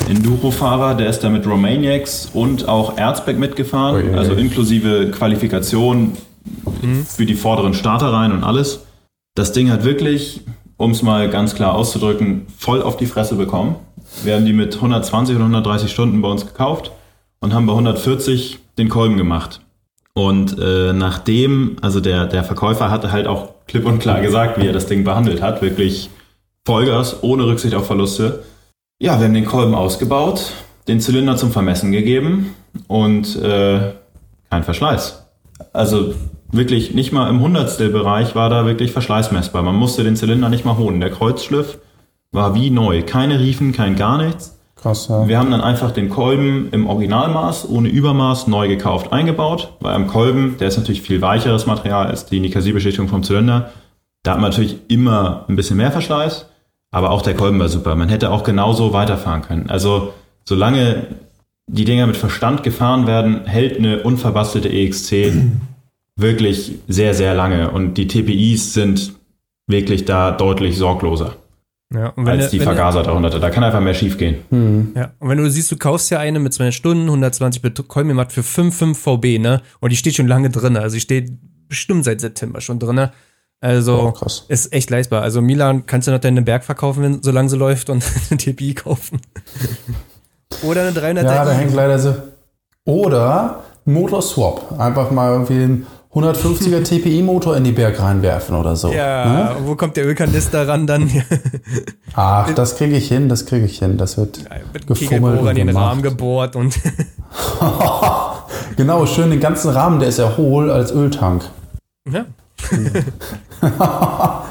Enduro-Fahrer, der ist da mit Romaniacs und auch Erzberg mitgefahren, ui, ui. also inklusive Qualifikation für die vorderen Starterreihen und alles. Das Ding hat wirklich, um es mal ganz klar auszudrücken, voll auf die Fresse bekommen. Wir haben die mit 120 oder 130 Stunden bei uns gekauft und haben bei 140 den Kolben gemacht. Und äh, nachdem, also der, der Verkäufer hatte halt auch klipp und klar gesagt, wie er das Ding behandelt hat, wirklich Vollgas, ohne Rücksicht auf Verluste. Ja, wir haben den Kolben ausgebaut, den Zylinder zum Vermessen gegeben und äh, kein Verschleiß. Also wirklich nicht mal im Hundertstel-Bereich war da wirklich Verschleiß messbar. Man musste den Zylinder nicht mal holen. Der Kreuzschliff war wie neu. Keine Riefen, kein gar nichts. Krass, ja. Wir haben dann einfach den Kolben im Originalmaß, ohne Übermaß, neu gekauft, eingebaut. Weil am Kolben, der ist natürlich viel weicheres Material als die Nikasierbeschichtung vom Zylinder. Da hat man natürlich immer ein bisschen mehr Verschleiß, aber auch der Kolben war super. Man hätte auch genauso weiterfahren können. Also solange die Dinger mit Verstand gefahren werden, hält eine unverbastelte EXC [clears throat] wirklich sehr, sehr lange. Und die TPIs sind wirklich da deutlich sorgloser Ja, und als du- die Vergaser 300. Da kann einfach mehr schief gehen. Hm. Ja, und wenn du siehst, du kaufst ja eine mit 200 Stunden, 120 Bet- Kolben gemacht für 5,5 VB, ne? Und die steht schon lange drin. Also die steht bestimmt seit September schon drin. Also Oh, ist echt leistbar. Also Milan kannst du noch deinen Berg verkaufen, wenn, solange sie läuft und [laughs] eine TPI kaufen. Oder eine 300 Ja, da hängt leider so. Oder Motorswap. Einfach mal irgendwie einen 150er TPI-Motor in die Berg reinwerfen oder so. Ja, Ne? wo kommt der Ölkanister ran dann? Ach, das kriege ich hin, das kriege ich hin. Das wird Mit gefummelt und in den. Rahmen gebohrt und [laughs] Genau, schön den ganzen Rahmen, der ist ja hohl als Öltank. ja. [laughs]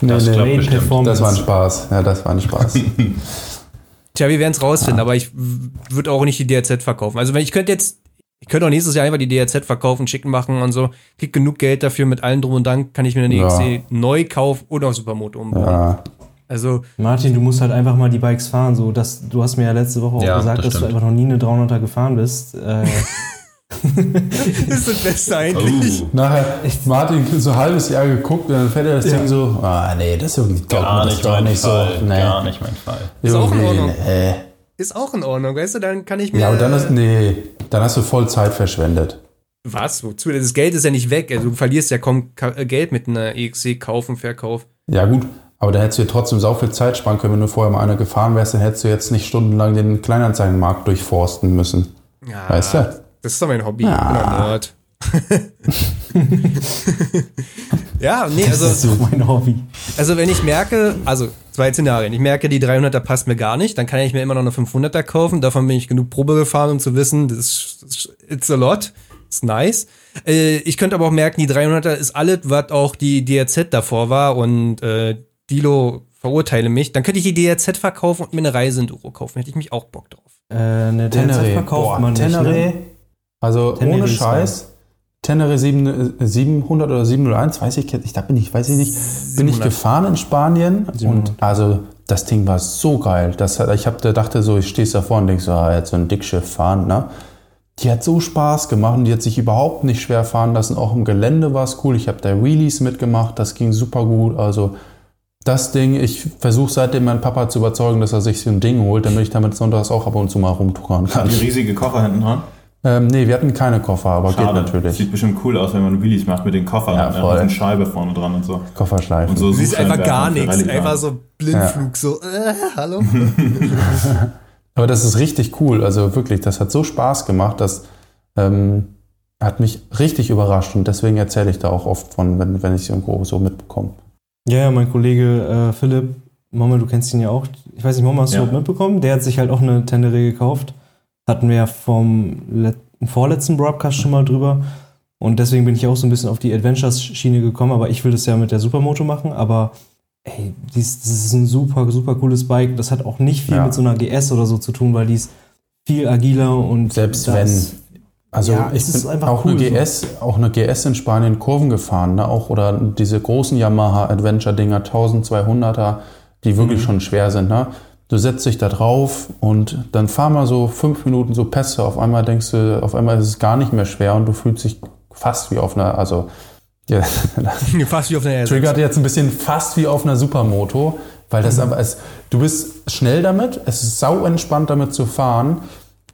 Nee, Das nee, nee, das war ein Spaß. Ja, das war ein Spaß. [laughs] Tja, wir werden es rausfinden, aber ich würde auch nicht die DRZ verkaufen. Also wenn ich könnte jetzt, ich könnte auch nächstes Jahr einfach die DRZ verkaufen, schicken machen und so, krieg genug Geld dafür mit allem drum und dann kann ich mir eine Ja. EXC neu kaufen oder auf Supermoto umbauen. ja. Also Martin, du musst halt einfach mal die Bikes fahren. So, dass, du hast mir ja letzte Woche auch Ja, gesagt, das dass du einfach noch nie eine 300er gefahren bist. Äh, [laughs] das ist das Beste eigentlich. Oh, Nachher, Martin so ein halbes Jahr geguckt und dann fährt er das Ding so, ah nee, das ist irgendwie glaubt gar man das nicht nicht Fall. so. Nee. Gar nicht mein Fall. Ist auch in Irgendwie, Ordnung. nee. Ist auch in Ordnung, weißt du, dann kann ich mir. Ja, aber dann ist, nee, dann hast du voll Zeit verschwendet. Was? Wozu? Das Geld ist ja nicht weg. Also, du verlierst ja kaum Ka äh, Geld mit einer EXC Kauf und Verkauf. Ja gut, aber dann hättest du dir trotzdem sau viel Zeit sparen können, wenn du vorher mal einer gefahren wärst, dann hättest du jetzt nicht stundenlang den Kleinanzeigenmarkt durchforsten müssen. Ja, Weißt du? Das ist doch mein Hobby. Ja. Ich bin ein Nerd. [laughs] ja, nee, das ist also, so mein Hobby. also wenn ich merke, also zwei Szenarien. Ich merke, die 300er passt mir gar nicht, dann kann ich mir immer noch eine 500er kaufen. Davon bin ich genug Probe gefahren, um zu wissen, das ist, it's a lot. Ist nice. Äh, ich könnte aber auch merken, die 300er ist alles, was auch die DRZ davor war und äh, Dilo verurteile mich. Dann könnte ich die DRZ verkaufen und mir eine Reise in Euro kaufen. Hätte ich mich auch Bock drauf. Äh, eine DRZ Tenere. verkauft Boah, man nicht. Tenere. Ne? Also Tenere ohne Scheiß. Tenere 7, äh, 700 oder 701, weiß ich, ich da bin ich, weiß ich nicht, bin ich 700. gefahren in Spanien 700. und also das Ding war so geil. Das, hat- ich hab, da dachte so, ich stehst davor und denk so, ah, jetzt so ein Dickschiff fahren, ne? Die hat so Spaß gemacht und die hat sich überhaupt nicht schwer fahren lassen. Auch im Gelände war es cool. Ich habe da Wheelies mitgemacht, das ging super gut. Also das Ding, ich versuche seitdem meinen Papa zu überzeugen, dass er sich so ein Ding holt, damit ich damit sonntags auch ab und zu mal rumtuckern kann. Die riesige Koffer hinten dran. Ähm, nee, wir hatten keine Koffer, aber geht natürlich. Sieht bestimmt cool aus, wenn man Wheelies macht mit den Koffern Ja, und voll. einer Scheibe vorne dran und so. Kofferschleifen. Und so Du siehst einfach gar nichts. Einfach so Blindflug, so, äh, hallo? [laughs] Aber das ist richtig cool. Also wirklich, das hat so Spaß gemacht, das ähm, hat mich richtig überrascht und deswegen erzähle ich da auch oft von, wenn, wenn ich es irgendwo so mitbekomme. Ja, ja, mein Kollege äh, Philipp, Mama, du kennst ihn ja auch. Ich weiß nicht, Mama, hast du Ja. mitbekommen? Der hat sich halt auch eine Tenere gekauft. Hatten wir ja vom let vorletzten Broadcast schon mal drüber. Und deswegen bin ich auch so ein bisschen auf die Adventures-Schiene gekommen. Aber ich will das ja mit der Supermoto machen. Aber ey, dies, das ist ein super, super cooles Bike. Das hat auch nicht viel Ja. mit so einer GS oder so zu tun, weil die ist viel agiler und Selbst das- wenn. Also Ja, ich bin einfach auch cool eine GS, auch eine GS in Spanien Kurven gefahren, ne? Auch oder diese großen Yamaha Adventure Dinger 1200er, die wirklich schon schwer sind, ne? Du setzt dich da drauf und dann fahr mal so fünf Minuten so Pässe. Auf einmal denkst du, auf einmal ist es gar nicht mehr schwer und du fühlst dich fast wie auf einer, also [laughs] ja, [laughs] Fast wie auf einer triggert jetzt ein bisschen fast wie auf einer Supermoto, weil das aber ist, du bist schnell damit, es ist sau entspannt damit zu fahren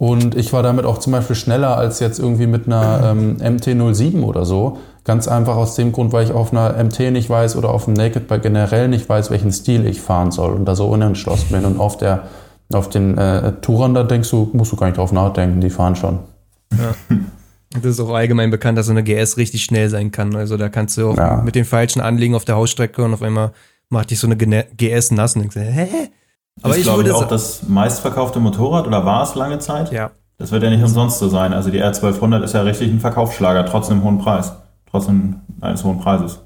und ich war damit auch zum Beispiel schneller als jetzt irgendwie mit einer ähm, MT-07 oder so. Ganz einfach aus dem Grund, weil ich auf einer MT nicht weiß oder auf dem Naked Bike generell nicht weiß, welchen Stil ich fahren soll und da so unentschlossen bin und auf der auf den äh, Tourern, da denkst du, musst du gar nicht drauf nachdenken, die fahren schon. Das ist auch allgemein bekannt, dass so eine GS richtig schnell sein kann. Also da kannst du auch Ja. mit den falschen Anliegen auf der Hausstrecke und auf einmal macht dich so eine GS nass und denkst, hä? Aber ist, ich glaube würde ich, auch das meistverkaufte Motorrad oder war es lange Zeit? ja. Das wird ja nicht umsonst so sein. Also die R1200 ist ja richtig ein Verkaufsschlager, trotz einem hohen Preis. Trotz eines hohen Preises.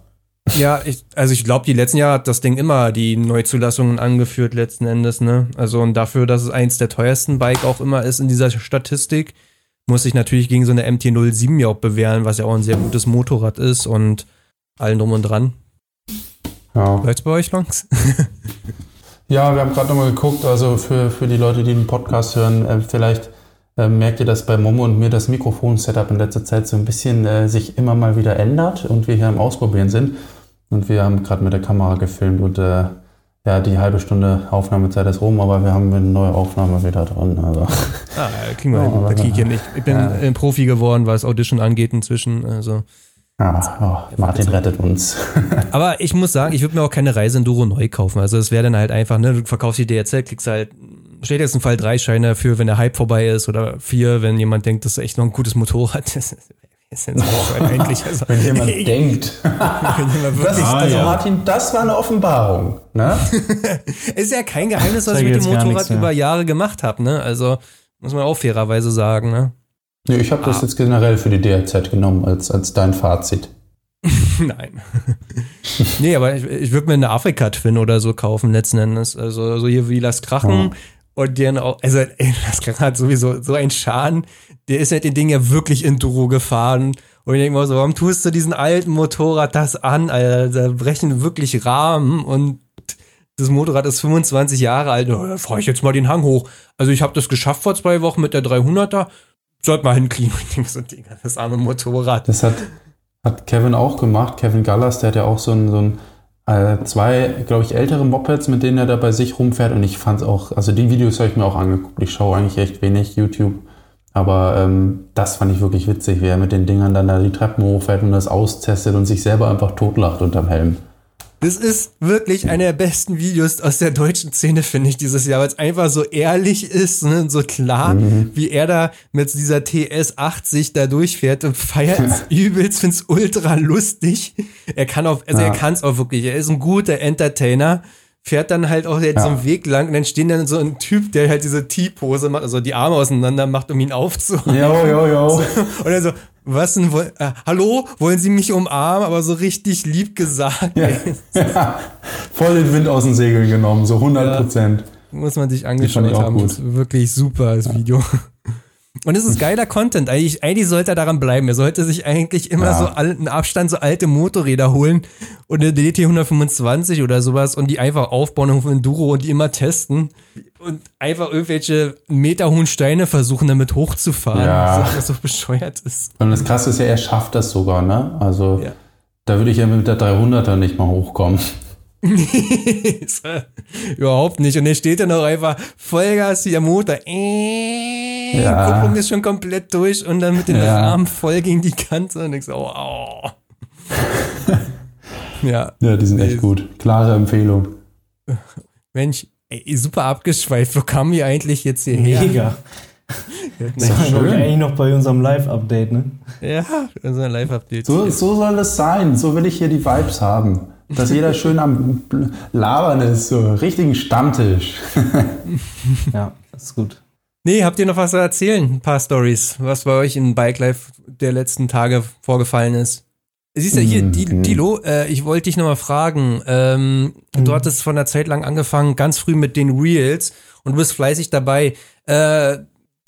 Ja, ich, also ich glaube, die letzten Jahre hat das Ding immer die Neuzulassungen angeführt letzten Endes, ne? Also und dafür, dass es eins der teuersten Bike auch immer ist in dieser Statistik, muss sich natürlich gegen so eine MT-07 ja auch bewähren, was ja auch ein sehr gutes Motorrad ist und allen drum und dran. Ja. Läuft's bei euch, Longs? [laughs] Ja, wir haben gerade nochmal geguckt, also für, für die Leute, die den Podcast hören, äh, vielleicht äh, merkt ihr, dass bei Momo und mir das Mikrofon-Setup in letzter Zeit so ein bisschen äh, sich immer mal wieder ändert und wir hier am Ausprobieren sind. Und wir haben gerade mit der Kamera gefilmt und äh, ja, die halbe Stunde Aufnahmezeit ist rum, aber wir haben eine neue Aufnahme wieder drin. Also. Ah, kriegen wir hin. Oh, Da krieg ich hin. Ich, ich bin ja. ein Profi geworden, was Audition angeht inzwischen. Also. Ja, oh, Martin rettet uns. [laughs] Aber ich muss sagen, ich würde mir auch keine Reise-Enduro neu kaufen. Also es wäre dann halt einfach, ne, du verkaufst die DRZ, kriegst halt, steht jetzt ein Fall drei Scheine für, wenn der Hype vorbei ist oder vier, wenn jemand denkt, das ist echt noch ein gutes Motorrad. Das ist, ist jetzt so eigentlich. Also, Wenn jemand [laughs] denkt. wenn jemand Das, wirklich, Ah, also ja. Martin, das war eine Offenbarung. Ne? [laughs] ist ja kein Geheimnis, was ich mit dem Motorrad über Jahre gemacht habe, ne? Also muss man auch fairerweise sagen, ne? Nee, ich habe das jetzt generell für die DRZ genommen als, als dein Fazit. [laughs] Nein. [laughs] nee, aber ich, ich würde mir eine Afrika-Twin oder so kaufen, letzten Endes. Also so hier wie Las Krachen. Und dann auch, also ey, Las Krachen hat sowieso so einen Schaden. Der ist mit dem Ding ja wirklich Enduro gefahren. Und ich denke mal so, warum tust du diesen alten Motorrad das an? Alter, da brechen wirklich Rahmen und das Motorrad ist 25 Jahre alt. Oh, da fahre ich jetzt mal den Hang hoch. Also ich habe das geschafft vor zwei Wochen mit der 300er. Sollte mal hinkriegen. Ich denke so, Digga, das arme Motorrad. Das hat, hat Kevin auch gemacht. Kevin Gallas, der hat ja auch so ein, so ein äh, zwei, glaube ich, ältere Mopeds, mit denen er da bei sich rumfährt. Und ich fand es auch, also die Videos habe ich mir auch angeguckt. Ich schaue eigentlich echt wenig YouTube. Aber ähm, das fand ich wirklich witzig, wie er mit den Dingern dann da die Treppen hochfährt und das austestet und sich selber einfach totlacht unterm Helm. Das ist wirklich einer der besten Videos aus der deutschen Szene, finde ich, dieses Jahr, weil es einfach so ehrlich ist ne, und so klar, wie er da mit dieser TS80 da durchfährt und feiert es [laughs] übelst, find's ultra lustig. Er kann auch, also Ja. er kann es auch wirklich, er ist ein guter Entertainer, fährt dann halt auch jetzt so einen Weg lang und dann stehen dann so ein Typ, der halt diese T-Pose macht, also die Arme auseinander macht, um ihn aufzuhalten. Jo, jo, jo. Und er so, was denn, woll- äh, hallo, wollen Sie mich umarmen? Aber so richtig lieb gesagt. ey. Ja, [laughs] voll den Wind aus den Segeln genommen, so 100 Prozent. Muss man sich angeschaut haben. gut. Das ist wirklich super, das Video. Und es ist geiler Content. Eigentlich, eigentlich sollte er daran bleiben. Er sollte sich eigentlich immer Ja. so einen Abstand so alte Motorräder holen und eine DT 125 oder sowas und die einfach aufbauen auf Enduro und die immer testen und einfach irgendwelche meterhohen Steine versuchen, damit hochzufahren. Ja. So, was so bescheuert ist. Und das Krasse ist ja, er schafft das sogar, ne? Also Ja. da würde ich ja mit der 300er nicht mal hochkommen. [laughs] Überhaupt nicht. Und er steht dann auch einfach Vollgas wie der Motor. Äh, Ja. Kupplung ist schon komplett durch und dann mit den Ja. Armen voll gegen die Kante und ich so, oh. [laughs] ja, Ja, die sind echt gut. Klare Empfehlung. Mensch, ey, super abgeschweift. Wo kamen wir eigentlich jetzt hierher? Mega. Das war schön. glaub ich, eigentlich noch bei unserem Live-Update, ne? Ja, unser Live-Update. So, so soll es sein. So will ich hier die Vibes haben. Dass jeder [laughs] schön am Labern ist, so richtigen Stammtisch. Ja, das ist gut. Nee, habt ihr noch was zu erzählen? Ein paar Stories, was bei euch in Bike Life der letzten Tage vorgefallen ist. Siehst du hier, Mhm. Di- Dilo, äh, ich wollte dich nochmal fragen. Ähm, Du hattest von der Zeit lang angefangen, ganz früh mit den Reels und du bist fleißig dabei. Äh,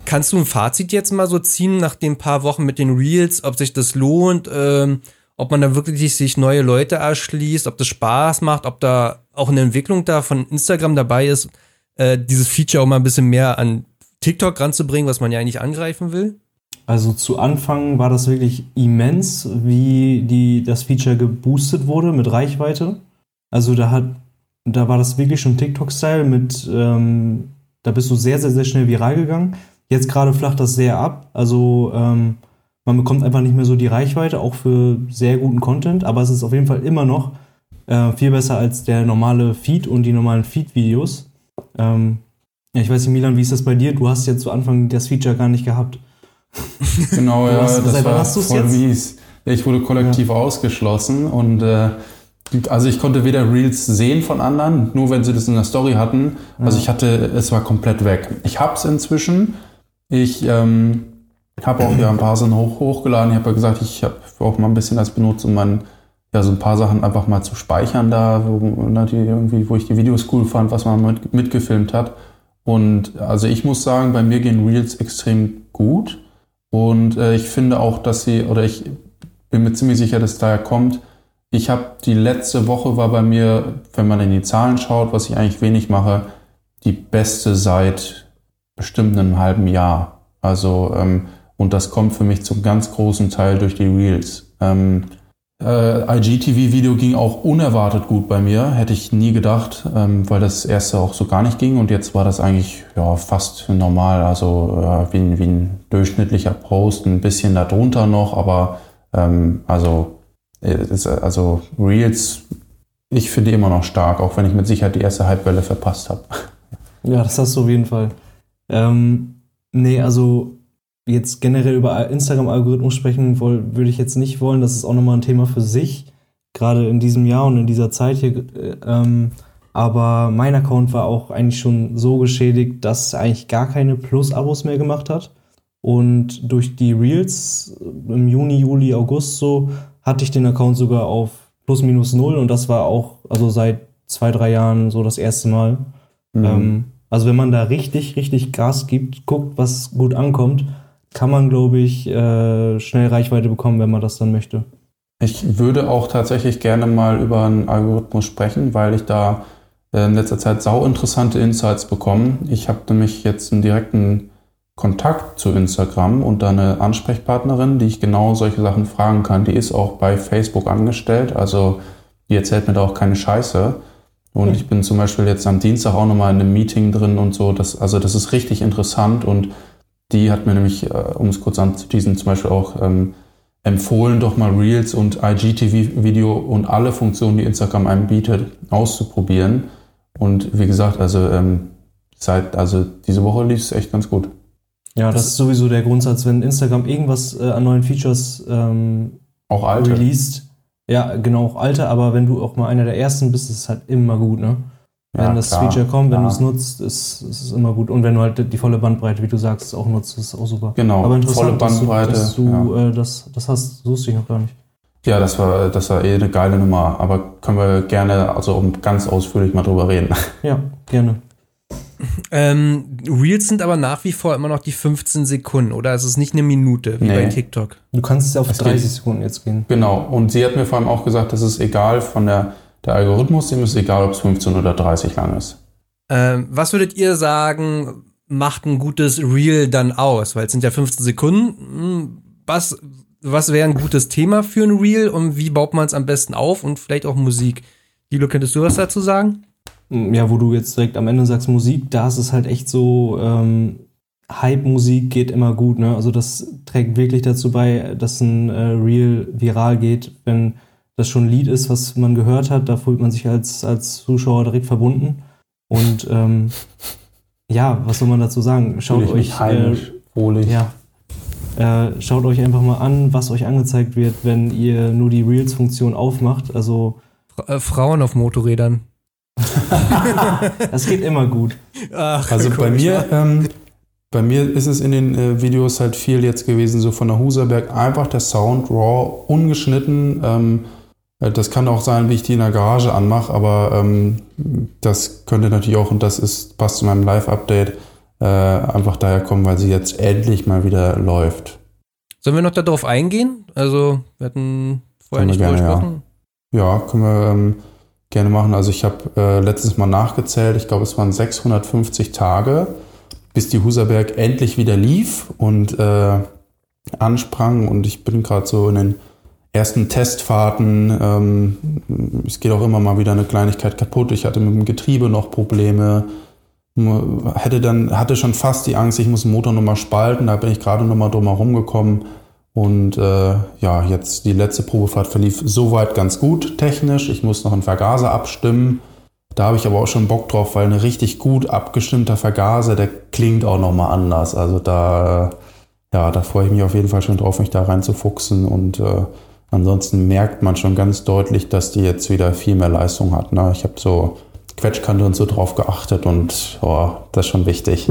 kannst du ein Fazit jetzt mal so ziehen nach den paar Wochen mit den Reels, ob sich das lohnt, ähm, ob man da wirklich sich neue Leute erschließt, ob das Spaß macht, ob da auch eine Entwicklung da von Instagram dabei ist, äh, dieses Feature auch mal ein bisschen mehr an TikTok ranzubringen, was man ja eigentlich angreifen will? Also zu Anfang war das wirklich immens, wie die, das Feature geboostet wurde mit Reichweite. Also da hat, da war das wirklich schon TikTok-Style mit, ähm, da bist du sehr, sehr, sehr schnell viral gegangen. Jetzt gerade flacht das sehr ab. Also ähm, man bekommt einfach nicht mehr so die Reichweite, auch für sehr guten Content, aber es ist auf jeden Fall immer noch äh, viel besser als der normale Feed und die normalen Feed-Videos. Ähm, ja, ich weiß nicht, Milan, wie ist das bei dir? Du hast jetzt zu Anfang das Feature gar nicht gehabt. [laughs] Genau, ja, hast, das war hast voll jetzt? mies. Ich wurde kollektiv ja. ausgeschlossen und äh, also ich konnte weder Reels sehen von anderen, nur wenn sie das in der Story hatten. Also ich hatte, es war komplett weg. Ich hab's inzwischen. Ich ähm, habe auch ja ein paar Sachen hoch, hochgeladen. Ich habe ja gesagt, ich habe auch mal ein bisschen das benutzt, um mein, ja, so ein paar Sachen einfach mal zu speichern da, wo, ne, die irgendwie, wo ich die Videos cool fand, was man mit, mitgefilmt hat. Und also ich muss sagen, bei mir gehen Reels extrem gut. Und äh, ich finde auch, dass sie, oder ich bin mir ziemlich sicher, dass daher kommt, ich habe die letzte Woche war bei mir, wenn man in die Zahlen schaut, was ich eigentlich wenig mache, die beste seit bestimmt einem halben Jahr. Also ähm, und das kommt für mich zum ganz großen Teil durch die Reels. Ähm, äh, IGTV-Video ging auch unerwartet gut bei mir, hätte ich nie gedacht, ähm, weil das erste auch so gar nicht ging und jetzt war das eigentlich ja, fast normal, also äh, wie, wie, ein durchschnittlicher Post, ein bisschen darunter noch, aber ähm, also, äh, ist, also Reels, ich finde immer noch stark, auch wenn ich mit Sicherheit die erste Halbwelle verpasst habe. Ja, das hast du auf jeden Fall. Ähm, nee, also jetzt generell über Instagram-Algorithmus sprechen würde ich jetzt nicht wollen. Das ist auch nochmal ein Thema für sich, gerade in diesem Jahr und in dieser Zeit hier. Ähm, aber mein Account war auch eigentlich schon so geschädigt, dass eigentlich gar keine Plus-Abos mehr gemacht hat. Und durch die Reels im Juni, Juli, August so hatte ich den Account sogar auf plus minus null und das war auch also seit zwei, drei Jahren so das erste Mal. Mhm. Ähm, also wenn man da richtig, richtig Gas gibt, guckt, was gut ankommt, kann man, glaube ich, äh, schnell Reichweite bekommen, wenn man das dann möchte. Ich würde auch tatsächlich gerne mal über einen Algorithmus sprechen, weil ich da äh, in letzter Zeit sau interessante Insights bekommen. Ich habe nämlich jetzt einen direkten Kontakt zu Instagram und da eine Ansprechpartnerin, die ich genau solche Sachen fragen kann. Die ist auch bei Facebook angestellt, also die erzählt mir da auch keine Scheiße. Und ich bin zum Beispiel jetzt am Dienstag auch nochmal in einem Meeting drin und so. Das, also das ist richtig interessant und die hat mir nämlich, äh, um es kurz anzuteasen, zum Beispiel auch ähm, empfohlen, doch mal Reels und IGTV-Video und alle Funktionen, die Instagram einem bietet, auszuprobieren. Und wie gesagt, also ähm, seit, also diese Woche lief es echt ganz gut. Ja, das, das, ist sowieso der Grundsatz, wenn Instagram irgendwas äh, an neuen Features ähm, auch alte. released. Ja, genau, auch alte, aber wenn du auch mal einer der ersten bist, ist es halt immer gut, ne? Wenn ja, das klar, Feature kommt, wenn du es nutzt, ist, ist es immer gut. Und wenn du halt die volle Bandbreite, wie du sagst, auch nutzt, ist es auch super. Genau, Aber volle Bandbreite. Dass du, dass du ja. äh, das, das hast, so wusste ich noch gar nicht. Ja, das war, das war eh eine geile Nummer. Aber können wir gerne, also ganz ausführlich mal drüber reden. [laughs] Ja, gerne. Ähm, Reels sind aber nach wie vor immer noch die 15 Sekunden, oder? Es ist nicht eine Minute, wie nee. bei TikTok. Du kannst es auf das 30 geht. Sekunden jetzt gehen. Genau. Und sie hat mir vor allem auch gesagt, das ist egal von der, der Algorithmus, dem ist egal, ob es 15 oder 30 lang ist. Ähm, was würdet ihr sagen, macht ein gutes Reel dann aus? Weil es sind ja 15 Sekunden. Hm, was, was wäre ein gutes Thema für ein Reel und wie baut man es am besten auf und vielleicht auch Musik? Dilo, könntest du was dazu sagen? Hm, ja, wo du jetzt direkt am Ende sagst Musik, da ist es halt echt so, ähm, Hype-Musik geht immer gut, ne? Also das trägt wirklich dazu bei, dass ein äh, Reel viral geht, wenn das schon ein Lied ist, was man gehört hat, da fühlt man sich als, als Zuschauer direkt verbunden. Und ähm, ja, was soll man dazu sagen? Schaut euch heimisch, äh, ja, äh, schaut euch einfach mal an, was euch angezeigt wird, wenn ihr nur die Reels-Funktion aufmacht. Also äh, Frauen auf Motorrädern. [laughs] das geht immer gut. Ach, also bei mir, ähm, bei mir ist es in den äh, Videos halt viel jetzt gewesen, so von der Huserberg, einfach der Sound raw, ungeschnitten. Ähm, äh, das kann auch sein, wie ich die in der Garage anmache, aber ähm, das könnte natürlich auch, und das ist, passt zu meinem Live-Update, äh, einfach daher kommen, weil sie jetzt endlich mal wieder läuft. Sollen wir noch darauf eingehen? Also, wir hatten vorher Können nicht drüber gerne, gesprochen. Ja, können wir ähm, gerne machen. Also ich habe äh, letztens mal nachgezählt, ich glaube es waren 650 Tage, bis die Huserberg endlich wieder lief und äh, ansprang und ich bin gerade so in den ersten Testfahrten. Ähm, es geht auch immer mal wieder eine Kleinigkeit kaputt. Ich hatte mit dem Getriebe noch Probleme. Hätte dann, hatte schon fast die Angst, ich muss den Motor nochmal spalten. Da bin ich gerade nochmal drum herum gekommen. Und äh, ja, jetzt die letzte Probefahrt verlief soweit ganz gut technisch. Ich muss noch einen Vergaser abstimmen. Da habe ich aber auch schon Bock drauf, weil ein richtig gut abgestimmter Vergaser, der klingt auch nochmal anders. Also da, ja, da freue ich mich auf jeden Fall schon drauf, mich da reinzufuchsen. Und äh, ansonsten merkt man schon ganz deutlich, dass die jetzt wieder viel mehr Leistung hat. Ne? Ich habe so Quetschkante und so drauf geachtet und oh, das ist schon wichtig.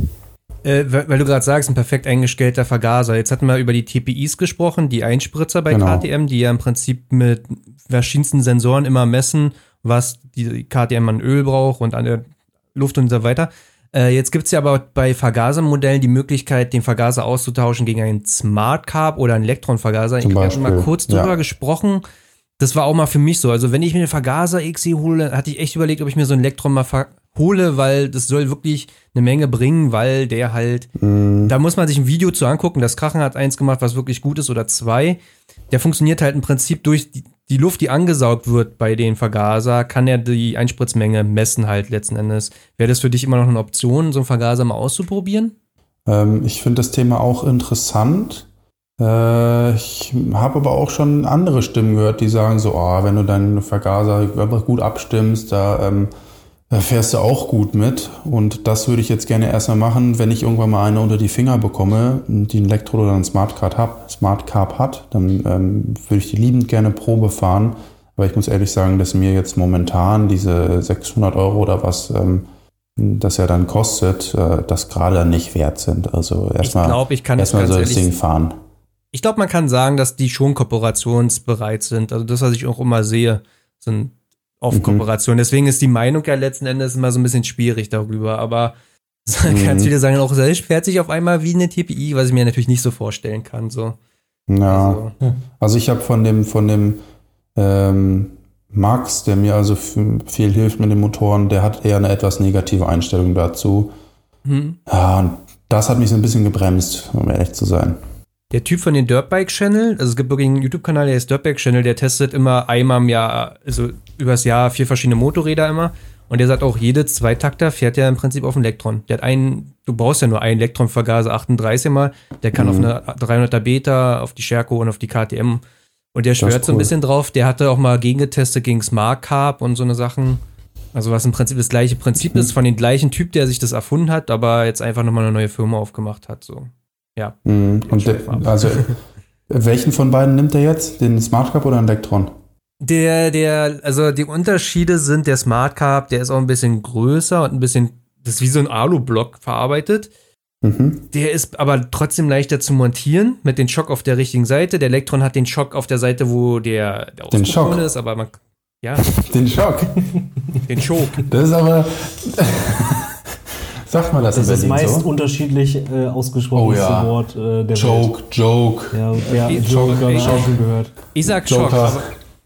Äh, weil du gerade sagst, ein perfekt eingestellter Vergaser. Jetzt hatten wir über die TPIs gesprochen, die Einspritzer bei Genau. KTM, die ja im Prinzip mit verschiedensten Sensoren immer messen, was die KTM an Öl braucht und an der Luft und so weiter. Äh, jetzt gibt es ja aber bei Vergasermodellen die Möglichkeit, den Vergaser auszutauschen gegen einen Smart Carb oder einen Elektronvergaser. Zum ich habe mal Beispiel, kurz drüber ja. gesprochen. Das war auch mal für mich so. Also wenn ich mir eine Vergaser XE hole, hatte ich echt überlegt, ob ich mir so einen Elektron mal hole, weil das soll wirklich eine Menge bringen, weil der halt, da muss man sich ein Video zu angucken. Das Krachen hat eins gemacht, was wirklich gut ist oder zwei. Der funktioniert halt im Prinzip durch die, die Luft, die angesaugt wird bei den Vergaser, kann er die Einspritzmenge messen halt letzten Endes. Wäre das für dich immer noch eine Option, so einen Vergaser mal auszuprobieren? Ähm, ich finde das Thema auch interessant. Äh, ich habe aber auch schon andere Stimmen gehört, die sagen so, oh, wenn du deinen Vergaser gut abstimmst, da, ähm, da fährst du auch gut mit. Und das würde ich jetzt gerne erstmal machen, wenn ich irgendwann mal eine unter die Finger bekomme, die ein Elektro oder ein Smart Card, hab, Smart Carb hat, dann ähm, würde ich die liebend gerne Probe fahren. Aber ich muss ehrlich sagen, dass mir jetzt momentan diese 600 Euro oder was ähm, das ja dann kostet, äh, das gerade nicht wert sind. Also erstmal ganz so das Ding fahren. Ich glaube, man kann sagen, dass die schon kooperationsbereit sind. Also das, was ich auch immer sehe, sind auf Mhm. Kooperation. Deswegen ist die Meinung ja letzten Endes immer so ein bisschen schwierig darüber. Aber [laughs] Mhm. ganz viele sagen auch, selbst fährt sich auf einmal wie eine TPI, was ich mir natürlich nicht so vorstellen kann. So. Ja. Also, Also ich habe von dem, von dem ähm, Max, der mir also viel hilft mit den Motoren, der hat eher eine etwas negative Einstellung dazu. hm. Ja, und das hat mich so ein bisschen gebremst, um ehrlich zu sein. Der Typ von den Dirtbike Channel, also es gibt wirklich einen YouTube-Kanal, der ist Dirtbike Channel, der testet immer einmal im Jahr, also übers Jahr vier verschiedene Motorräder immer. Und der sagt auch, jede Zweitakter fährt ja im Prinzip auf dem Elektron. Der hat einen, du brauchst ja nur einen Elektronvergaser 38 mal, der kann auf eine 300er Beta, auf die Scherko und auf die KTM. Und der schwört so ein cool. bisschen drauf. Der hatte auch mal gegengetestet gegen Smart Carb und so eine Sachen. Also was im Prinzip das gleiche Prinzip ist, von dem gleichen Typ, der sich das erfunden hat, aber jetzt einfach nochmal eine neue Firma aufgemacht hat. So. Ja. Mhm. Und also [laughs] welchen von beiden nimmt er jetzt? Den Smart Cup oder den Elektron? Der, der, also die Unterschiede sind, der Smart Carb, der ist auch ein bisschen größer und ein bisschen, das ist wie so ein Alu-Block verarbeitet. Mhm. Der ist aber trotzdem leichter zu montieren mit dem Schock auf der richtigen Seite. Der Elektron hat den Schock auf der Seite, wo der, der Den Auspuff Schock? ist, aber man, ja, [laughs] Den Schock. den Choke. Das ist aber. [laughs] Sagt man das, Das in ist das Berlin meist so? unterschiedlich äh, ausgesprochene Oh ja. Wort äh, der Welt. Joke, Joke. Ja, ja Ich- Joke, habe ich ich- auch schon gehört. Ich sag Schock. Aber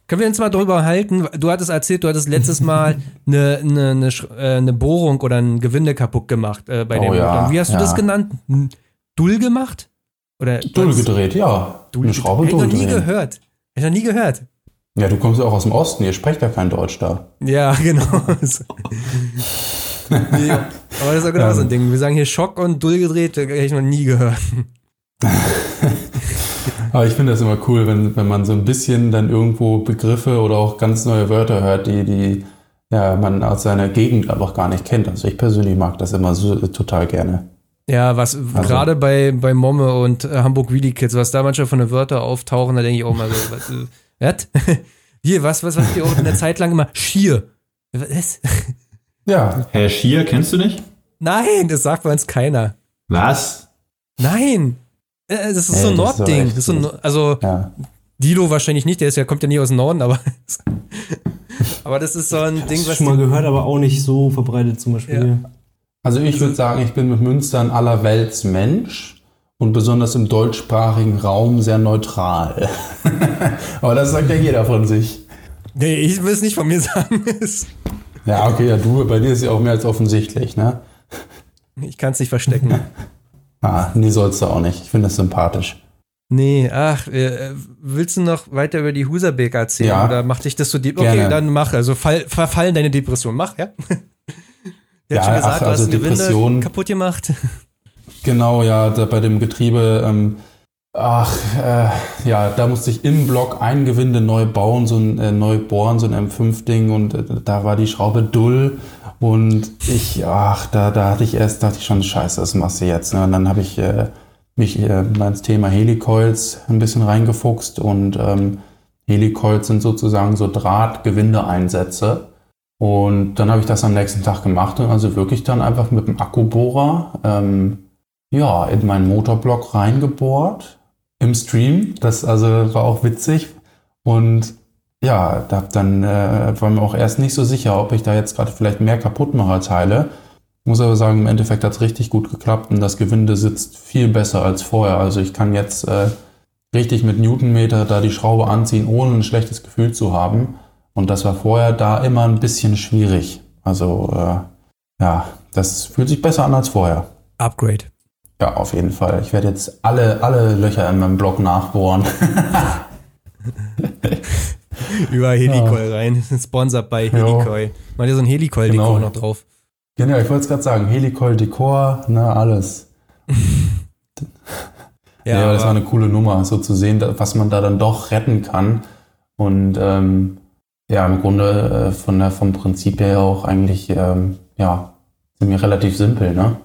können wir uns mal drüber halten? Du hattest erzählt, du hattest letztes [laughs] Mal eine, eine, eine, äh, eine Bohrung oder ein Gewinde kaputt gemacht äh, bei Oh dem ja. Wie hast du ja. das genannt? Dull gemacht? Oder Dull gedreht, ja. Dull Eine Schraube Hätte ich dull noch nie gehört. Ich noch nie gehört. Ja, du kommst ja auch aus dem Osten, ihr sprecht ja kein Deutsch da. Ja, [laughs] genau. [laughs] nee, [laughs] aber das ist auch genau so ein Ding. Wir sagen hier Schock und Dull gedreht, das hätte ich noch nie gehört. [laughs] Aber ich finde das immer cool, wenn, wenn man so ein bisschen dann irgendwo Begriffe oder auch ganz neue Wörter hört, die, die ja, man aus seiner Gegend einfach gar nicht kennt. Also ich persönlich mag das immer so total gerne. Ja, was gerade bei, bei Momme und äh, Hamburg Wheelie Kids, was da manchmal von den Wörter auftauchen, da denke ich auch mal so, [laughs] was, äh, was? Hier, was, was, was wir auch eine Zeit lang immer Schier. Was? Ja, Herr Schier, kennst du nicht? Nein, das sagt bei uns keiner. Was? Nein. Äh, Das ist Ey, so ein Nordding. echt Das ist so ein, Nord- also ja. Dilo wahrscheinlich nicht, der ist ja, kommt ja nie aus dem Norden, aber, [laughs] aber das ist so ein Ding, Hast was schon mal gehört, aber auch nicht so verbreitet zum Beispiel. Also ich würde sagen, ich bin mit Münster ein allerweltsmensch und besonders im deutschsprachigen Raum sehr neutral. [laughs] Aber das sagt ja jeder von sich. Nee, ich will es nicht von mir sagen. [laughs] ja, okay, ja, du, bei dir ist ja auch mehr als offensichtlich, ne? Ich kann es nicht verstecken. [laughs] ah, nee, sollst du auch nicht. Ich finde das sympathisch. Nee, ach, äh, willst du noch weiter über die Huserbeek erzählen? Ja. Oder macht dich das so deep? Okay, Gerne. dann mach. Also fall, verfallen deine Depression. Mach, ja? [laughs] Der Ja, hat schon gesagt, ach, du hast also eine Gewinde Depression- kaputt gemacht. [laughs] Genau, ja, bei dem Getriebe, ähm, ach, äh, ja, da musste ich im Block ein Gewinde neu bauen, so ein äh, neu bohren, so ein M5-Ding und äh, da war die Schraube dull und ich, ach, da, da hatte ich erst, dachte ich schon, scheiße, das machst du jetzt. Ne? Und dann habe ich äh, mich äh, ins Thema Helicoils ein bisschen reingefuchst und ähm, Helicoils sind sozusagen so Drahtgewindeeinsätze. Und dann habe ich das am nächsten Tag gemacht und also wirklich dann einfach mit dem Akkubohrer ähm, ja, in meinen Motorblock reingebohrt im Stream. Das also war auch witzig. Und ja, da dann äh, war mir auch erst nicht so sicher, ob ich da jetzt gerade vielleicht mehr kaputt mache als heile. Muss aber sagen, im Endeffekt hat es richtig gut geklappt und das Gewinde sitzt viel besser als vorher. Also ich kann jetzt äh, richtig mit Newtonmeter da die Schraube anziehen, ohne ein schlechtes Gefühl zu haben. Und das war vorher da immer ein bisschen schwierig. Also äh, ja, das fühlt sich besser an als vorher. Upgrade. Ja, auf jeden Fall. Ich werde jetzt alle, alle Löcher in meinem Block nachbohren. [laughs] Über Helicoil rein. [laughs] Sponsored bei. Helicoil. Mal dir so ein Helicoil-Dekor Genau. noch drauf. genau, ich wollte es gerade sagen. Helicoil, Dekor, na, alles. [laughs] Ja, aber das war eine coole Nummer, so zu sehen, was man da dann doch retten kann. Und ähm, ja, im Grunde äh, von der, vom Prinzip her auch eigentlich, ähm, ja, sind mir relativ simpel, ne?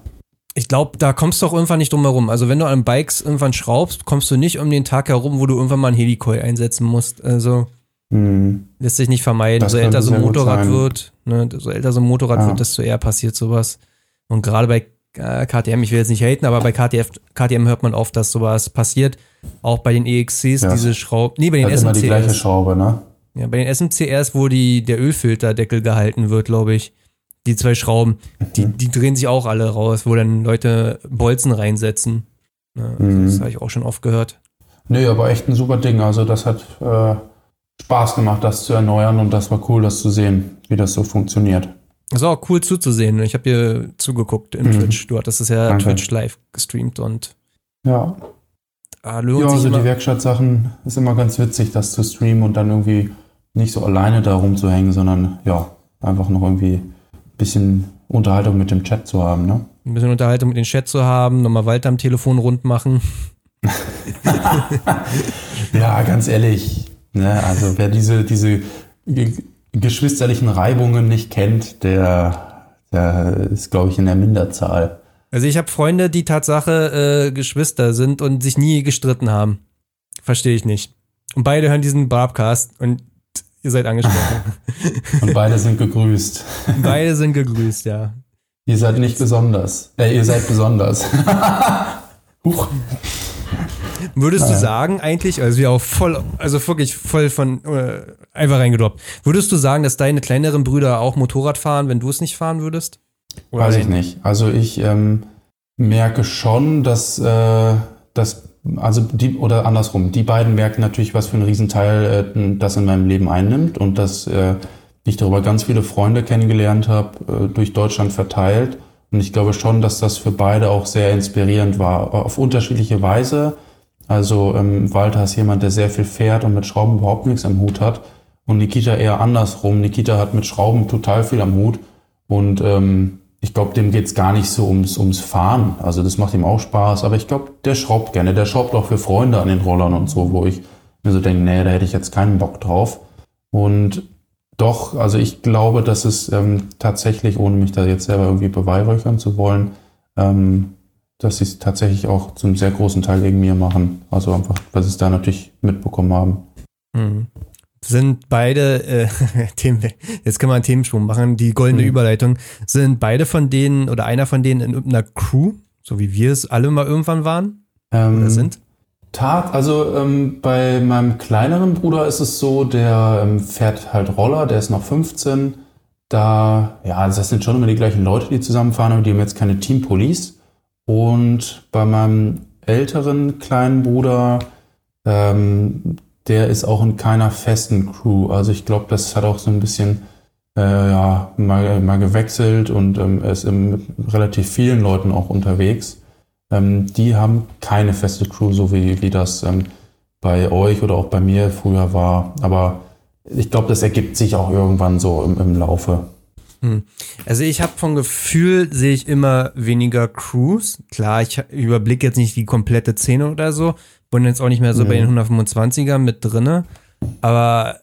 Ich glaube, da kommst du auch irgendwann nicht drum herum. Also wenn du an Bikes irgendwann schraubst, kommst du nicht um den Tag herum, wo du irgendwann mal ein Helicoil einsetzen musst. Also Hm. lässt sich nicht vermeiden. Das so älter so ein Motorrad wird, ne, so älter so ein Motorrad Ja. wird, desto eher passiert sowas. Und gerade bei äh, KTM, ich will jetzt nicht haten, aber bei KTF, KTM hört man oft, dass sowas passiert. Auch bei den EXCs, Ja. diese Schrauben, nee, bei den Hat immer die gleiche SMCRs. Schraube, ne? Ja, bei den SMCRs, wo die, der Ölfilterdeckel gehalten wird, glaube ich. Die zwei Schrauben, die, Mhm. die drehen sich auch alle raus, wo dann Leute Bolzen reinsetzen. Ja, Mhm. Das habe ich auch schon oft gehört. Nee, aber echt ein super Ding. Also das hat äh, Spaß gemacht, das zu erneuern und das war cool, das zu sehen, wie das so funktioniert. Das war auch cool zuzusehen. Ich habe dir zugeguckt im Mhm. Twitch. Du hattest es ja Danke. Twitch live gestreamt und Ja, ah, lohnt ja also die Werkstattsachen ist immer ganz witzig, das zu streamen und dann irgendwie nicht so alleine da rumzuhängen, sondern ja, einfach noch irgendwie bisschen Unterhaltung mit dem Chat zu haben, ne? ein bisschen Unterhaltung mit den Chat zu haben, nochmal Walter am Telefon rund machen. [laughs] Ja, ganz ehrlich, ne? Also wer diese, diese ge- geschwisterlichen Reibungen nicht kennt, der, der ist, glaube ich, in der Minderzahl. Also ich habe Freunde, die Tatsache äh, Geschwister sind und sich nie gestritten haben. Verstehe ich nicht. Und beide hören diesen Barbcast und ihr seid angesprochen. [laughs] Und beide sind gegrüßt. beide sind gegrüßt, ja. Ihr seid nicht besonders. Äh, ihr seid besonders. [laughs] Huch. Würdest du Naja. sagen eigentlich, also ja auch voll, also wirklich voll von äh, einfach reingedroppt. Würdest du sagen, dass deine kleineren Brüder auch Motorrad fahren, wenn du es nicht fahren würdest? Oder Weiß ich nein? nicht. Also ich ähm, merke schon, dass, äh, dass also die oder andersrum, die beiden merken natürlich, was für ein Riesenteil äh, das in meinem Leben einnimmt und dass äh, ich darüber ganz viele Freunde kennengelernt habe, äh, durch Deutschland verteilt. Und ich glaube schon, dass das für beide auch sehr inspirierend war, auf unterschiedliche Weise. Also ähm, Walter ist jemand, der sehr viel fährt und mit Schrauben überhaupt nichts am Hut hat. Und Nikita eher andersrum. Nikita hat mit Schrauben total viel am Hut. Und ähm, ich glaube, dem geht's gar nicht so ums, ums Fahren. Also das macht ihm auch Spaß. Aber ich glaube, der schraubt gerne. Der schraubt auch für Freunde an den Rollern und so, wo ich mir so denke, nee, da hätte ich jetzt keinen Bock drauf. Und doch, also ich glaube, dass es ähm, tatsächlich, ohne mich da jetzt selber irgendwie beweihräuchern zu wollen, ähm, dass sie es tatsächlich auch zum sehr großen Teil wegen mir machen. Also einfach, weil sie es da natürlich mitbekommen haben. Mhm. Sind beide, äh, [laughs] Themen, jetzt können wir einen Themensprung machen, die goldene Mhm. Überleitung. Sind beide von denen oder einer von denen in irgendeiner Crew, so wie wir es alle mal irgendwann waren Ähm, oder sind? Tat, also ähm, bei meinem kleineren Bruder ist es so, der ähm, fährt halt Roller, der ist noch 15 da, ja, also das sind schon immer die gleichen Leute, die zusammenfahren, aber die haben jetzt keine Team-Police. Und bei meinem älteren kleinen Bruder, ähm, der ist auch in keiner festen Crew. Also ich glaube, das hat auch so ein bisschen äh, ja, mal, mal gewechselt und ähm, ist mit relativ vielen Leuten auch unterwegs. Ähm, die haben keine feste Crew, so wie, wie das ähm, bei euch oder auch bei mir früher war. Aber ich glaube, das ergibt sich auch irgendwann so im, im Laufe. Hm. Also ich habe vom Gefühl, sehe ich immer weniger Crews. Klar, ich überblicke jetzt nicht die komplette Szene oder so. Bin jetzt auch nicht mehr so ja. bei den 125er mit drinne. Aber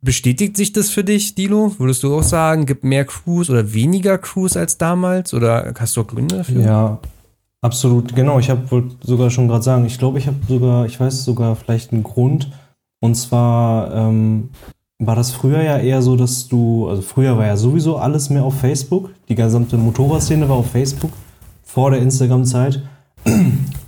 bestätigt sich das für dich, Dilo? Würdest du auch sagen, gibt mehr Crews oder weniger Crews als damals? Oder hast du auch Gründe dafür? Ja, absolut. Genau, ich habe sogar schon gerade sagen, ich glaube, ich habe sogar, ich weiß sogar vielleicht einen Grund. Und zwar ähm, war das früher ja eher so, dass du, also früher war ja sowieso alles mehr auf Facebook. Die gesamte Motorradszene war auf Facebook vor der Instagram-Zeit.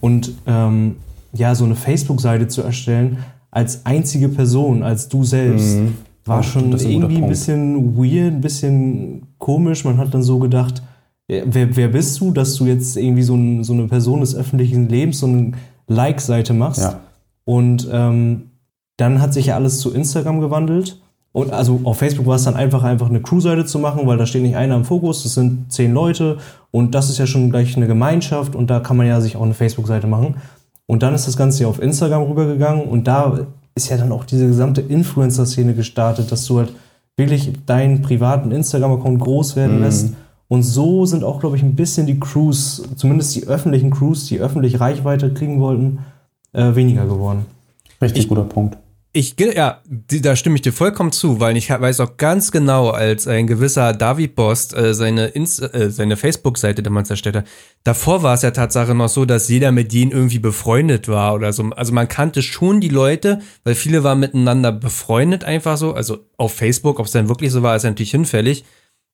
Und ähm, ja, so eine Facebook-Seite zu erstellen als einzige Person, als du selbst, mhm. war schon irgendwie ein bisschen weird, ein bisschen komisch. Man hat dann so gedacht, wer, wer bist du, dass du jetzt irgendwie so, ein, so eine Person des öffentlichen Lebens, so eine Like-Seite machst? Ja. Und ähm, dann hat sich ja alles zu Instagram gewandelt. Und also auf Facebook war es dann einfach, einfach eine Crew-Seite zu machen, weil da steht nicht einer im Fokus, das sind zehn Leute und das ist ja schon gleich eine Gemeinschaft und da kann man ja sich auch eine Facebook-Seite machen. Und dann ist das Ganze ja auf Instagram rübergegangen und da ist ja dann auch diese gesamte Influencer-Szene gestartet, dass du halt wirklich deinen privaten Instagram-Account groß werden mhm. lässt. Und so sind auch, glaube ich, ein bisschen die Crews, zumindest die öffentlichen Crews, die öffentlich Reichweite kriegen wollten, äh, weniger geworden. Richtig ich, guter Punkt. Ich, ja, da stimme ich dir vollkommen zu, weil ich weiß auch ganz genau, als ein gewisser David Bost äh, seine, äh, seine Facebook-Seite damals erstellt hat, davor war es ja Tatsache noch so, dass jeder mit denen irgendwie befreundet war oder so. Also man kannte schon die Leute, weil viele waren miteinander befreundet einfach so. Also auf Facebook, ob es dann wirklich so war, ist natürlich hinfällig.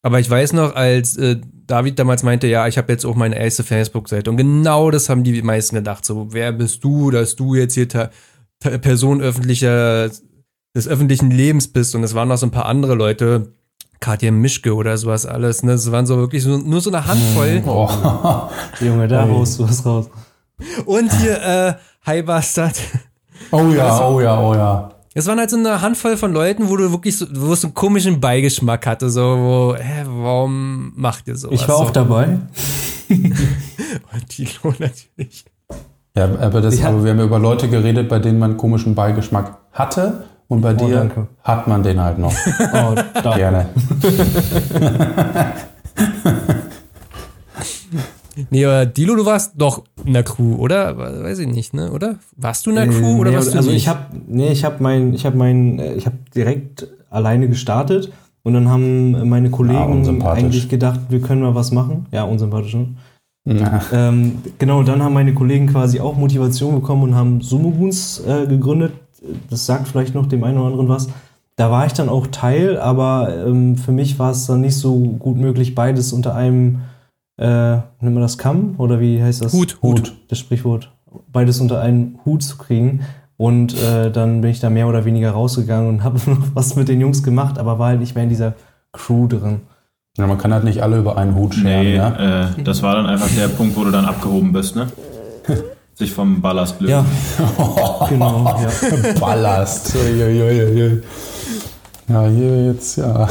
Aber ich weiß noch, als äh, David damals meinte, ja, ich habe jetzt auch meine erste Facebook-Seite. Und genau das haben die meisten gedacht. So, wer bist du, dass du jetzt hier Person öffentlicher, des öffentlichen Lebens bist und es waren noch so ein paar andere Leute, Katja Mischke oder sowas alles, ne? Es waren so wirklich so, nur so eine Handvoll. Oh. [laughs] Junge, da haust du was raus. Und hier, äh, Hi Bastard. Oh ja, also, oh ja, oh ja. Es waren halt so eine Handvoll von Leuten, wo du wirklich so, wo es einen komischen Beigeschmack hatte, so, wo, hä, warum macht ihr sowas? Ich war auch so? dabei. [laughs] Und Tilo natürlich. Ja, aber, das, aber wir haben über Leute geredet, bei denen man komischen Beigeschmack hatte. Und bei oh, dir danke. hat man den halt noch. [laughs] Oh, danke. Gerne. [laughs] nee, aber Dilo, du warst doch in der Crew, oder? Weiß ich nicht, ne? Oder? Warst du in der Crew oder nee, warst du Also nicht? ich habe nee, ich habe mein ich habe mein ich habe direkt alleine gestartet und dann haben meine Kollegen ja, eigentlich gedacht, wir können mal was machen. Ja, unsympathisch. Ne? Ähm, genau, dann haben meine Kollegen quasi auch Motivation bekommen und haben Sumo Goons äh, gegründet. Das sagt vielleicht noch dem einen oder anderen was. Da war ich dann auch Teil, aber ähm, für mich war es dann nicht so gut möglich, beides unter einem, äh, nennt man das Kamm oder wie heißt das? Hut. Hut, das Sprichwort. Beides unter einen Hut zu kriegen. Und äh, dann bin ich da mehr oder weniger rausgegangen und [laughs] habe noch was mit den Jungs gemacht, aber war halt nicht mehr in dieser Crew drin. Ja, man kann halt nicht alle über einen Hut scheren, nee, ja? Äh, das war dann einfach der Punkt, wo du dann abgehoben bist, ne? [laughs] Sich vom Ballast lösen. Ja, [laughs] genau. Ja. [laughs] Ballast. Ja, hier jetzt, ja.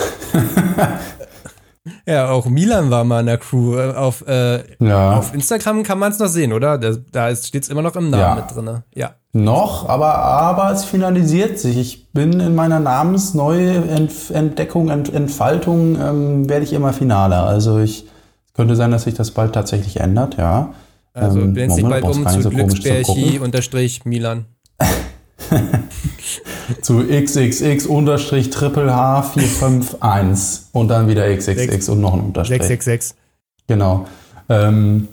Ja, auch Milan war mal in der Crew. Äh, auf, äh, ja. auf Instagram kann man es noch sehen, oder? Da, da steht es immer noch im Namen ja. mit drin. Ja. Noch, aber, aber es finalisiert sich. Ich bin in meiner Namensneuentdeckung, Ent, Entfaltung, ähm, werde ich immer finaler. Also ich könnte sein, dass sich das bald tatsächlich ändert, ja. Also ähm, blend sich bald um zu so Glücksbärchi unterstrich Milan. [laughs] [laughs] zu xxx unterstrich triple H 451 und dann wieder xxx und noch ein Unterstrich. 666. Genau. Ähm,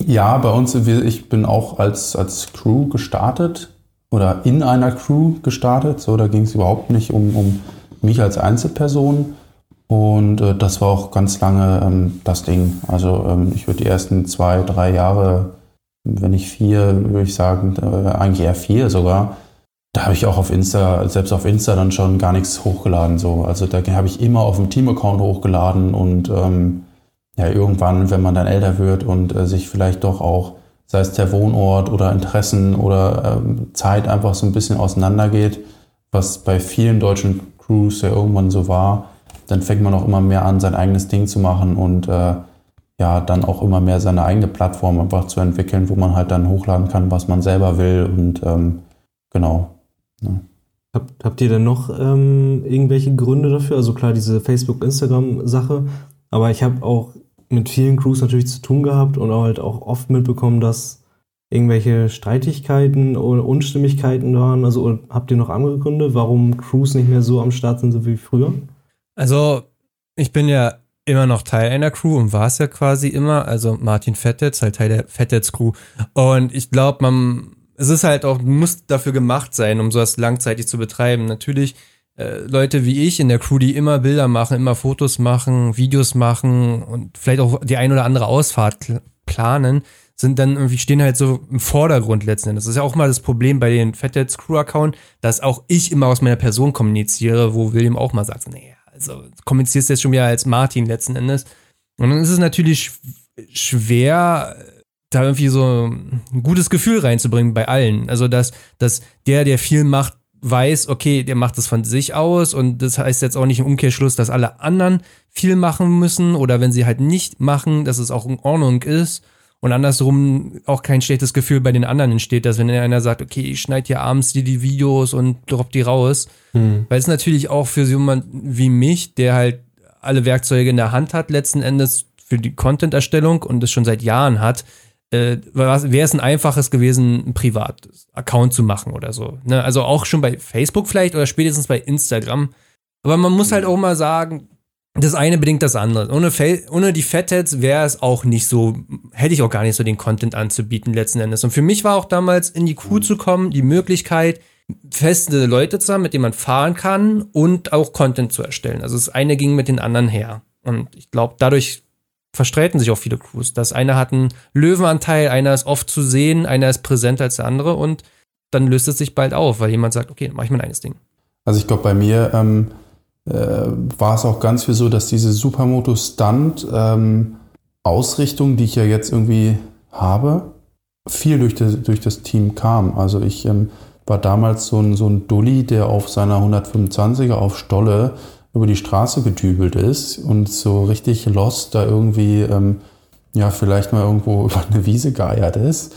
ja, bei uns, ich bin auch als, als Crew gestartet oder in einer Crew gestartet. So, da ging es überhaupt nicht um, um mich als Einzelperson. Und äh, das war auch ganz lange ähm, das Ding. Also ähm, ich würde die ersten zwei, drei Jahre, wenn nicht vier, würde ich sagen, äh, eigentlich eher vier sogar, da habe ich auch auf Insta, selbst auf Insta dann schon gar nichts hochgeladen. So. Also da habe ich immer auf dem Team-Account hochgeladen und ähm, ja, irgendwann, wenn man dann älter wird und äh, sich vielleicht doch auch, sei es der Wohnort oder Interessen oder ähm, Zeit einfach so ein bisschen auseinandergeht, was bei vielen deutschen Crews ja irgendwann so war, dann fängt man auch immer mehr an, sein eigenes Ding zu machen und äh, ja, dann auch immer mehr seine eigene Plattform einfach zu entwickeln, wo man halt dann hochladen kann, was man selber will und ähm, genau. Ja. Habt, habt ihr denn noch ähm, irgendwelche Gründe dafür? Also klar, diese Facebook-Instagram-Sache, aber ich habe auch mit vielen Crews natürlich zu tun gehabt und auch halt auch oft mitbekommen, dass irgendwelche Streitigkeiten oder Unstimmigkeiten waren. Also habt ihr noch andere Gründe, warum Crews nicht mehr so am Start sind wie früher? Also ich bin ja immer noch Teil einer Crew und war es ja quasi immer. Also Martin Fettetz, halt Teil der Fettetz Crew. Und ich glaube, man, es ist halt auch, muss dafür gemacht sein, um sowas langzeitig zu betreiben. Natürlich äh, Leute wie ich in der Crew, die immer Bilder machen, immer Fotos machen, Videos machen und vielleicht auch die ein oder andere Ausfahrt planen, sind dann irgendwie, stehen halt so im Vordergrund letzten Endes. Das ist ja auch mal das Problem bei den Fatheads Crew Account, dass auch ich immer aus meiner Person kommuniziere, wo William auch mal sagt, nee, also kommunizierst du jetzt schon wieder als Martin letzten Endes. Und dann ist es natürlich schwer, da irgendwie so ein gutes Gefühl reinzubringen bei allen. Also, dass, dass der, der viel macht, weiß, okay, der macht es von sich aus und das heißt jetzt auch nicht im Umkehrschluss, dass alle anderen viel machen müssen oder wenn sie halt nicht machen, dass es auch in Ordnung ist und andersrum auch kein schlechtes Gefühl bei den anderen entsteht, dass wenn einer sagt, okay, ich schneide hier abends die, die Videos und drop die raus, hm. weil es natürlich auch für jemanden wie mich, der halt alle Werkzeuge in der Hand hat, letzten Endes für die Content-Erstellung und es schon seit Jahren hat, äh, wäre es ein einfaches gewesen, ein Privat-Account zu machen oder so. Ne? Also auch schon bei Facebook vielleicht oder spätestens bei Instagram. Aber man muss halt auch mal sagen, das eine bedingt das andere. Ohne, ohne die Fatheads wäre es auch nicht so, hätte ich auch gar nicht so den Content anzubieten letzten Endes. Und für mich war auch damals in die Crew zu kommen, die Möglichkeit, feste Leute zu haben, mit denen man fahren kann und auch Content zu erstellen. Also das eine ging mit den anderen her. Und ich glaube, dadurch verstreiten sich auch viele Crews. Das eine hat einen Löwenanteil, einer ist oft zu sehen, einer ist präsenter als der andere und dann löst es sich bald auf, weil jemand sagt, okay, mach ich mein eigenes Ding. Also ich glaube, bei mir ähm, äh, war es auch ganz viel so, dass diese Supermoto Stunt ähm, die ich ja jetzt irgendwie habe, viel durch das, durch das Team kam. Also ich ähm, war damals so ein, so ein Dulli, der auf seiner 125er auf Stolle über die Straße gedübelt ist und so richtig lost da irgendwie, ähm, ja, vielleicht mal irgendwo [laughs] über eine Wiese geeiert ist.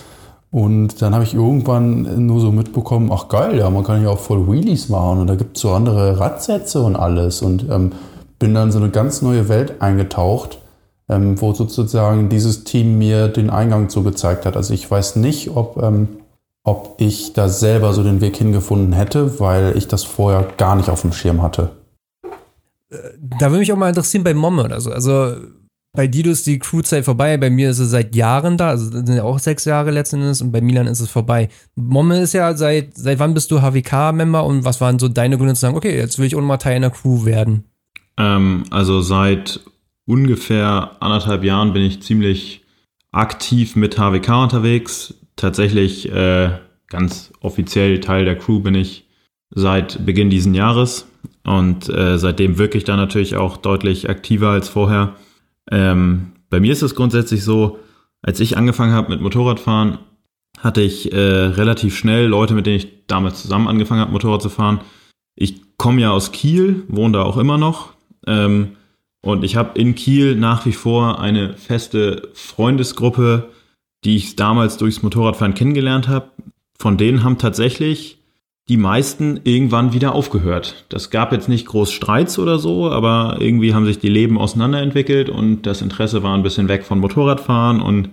Und dann habe ich irgendwann nur so mitbekommen, ach geil, ja, man kann ja auch voll Wheelies machen und da gibt es so andere Radsätze und alles. Und ähm, bin dann so eine ganz neue Welt eingetaucht, ähm, wo sozusagen dieses Team mir den Eingang zu gezeigt hat. Also ich weiß nicht, ob, ähm, ob ich da selber so den Weg hingefunden hätte, weil ich das vorher gar nicht auf dem Schirm hatte da würde mich auch mal interessieren bei Momme oder so. Also bei Dido ist die Crewzeit vorbei, bei mir ist es seit Jahren da, also sind ja auch sechs Jahre letzten Endes und bei Milan ist es vorbei. Momme ist ja seit, seit wann bist du HWK-Member und was waren so deine Gründe zu sagen, okay, jetzt will ich auch mal Teil einer Crew werden? Ähm, also seit ungefähr anderthalb Jahren bin ich ziemlich aktiv mit HWK unterwegs. Tatsächlich äh, ganz offiziell Teil der Crew bin ich seit Beginn diesen Jahres. Und äh, seitdem wirke ich da natürlich auch deutlich aktiver als vorher. Ähm, bei mir ist es grundsätzlich so, als ich angefangen habe mit Motorradfahren, hatte ich äh, relativ schnell Leute, mit denen ich damals zusammen angefangen habe, Motorrad zu fahren. Ich komme ja aus Kiel, wohne da auch immer noch. Ähm, und ich habe in Kiel nach wie vor eine feste Freundesgruppe, die ich damals durchs Motorradfahren kennengelernt habe. Von denen haben tatsächlich die meisten irgendwann wieder aufgehört. Das gab jetzt nicht groß Streits oder so, aber irgendwie haben sich die Leben auseinanderentwickelt und das Interesse war ein bisschen weg von Motorradfahren und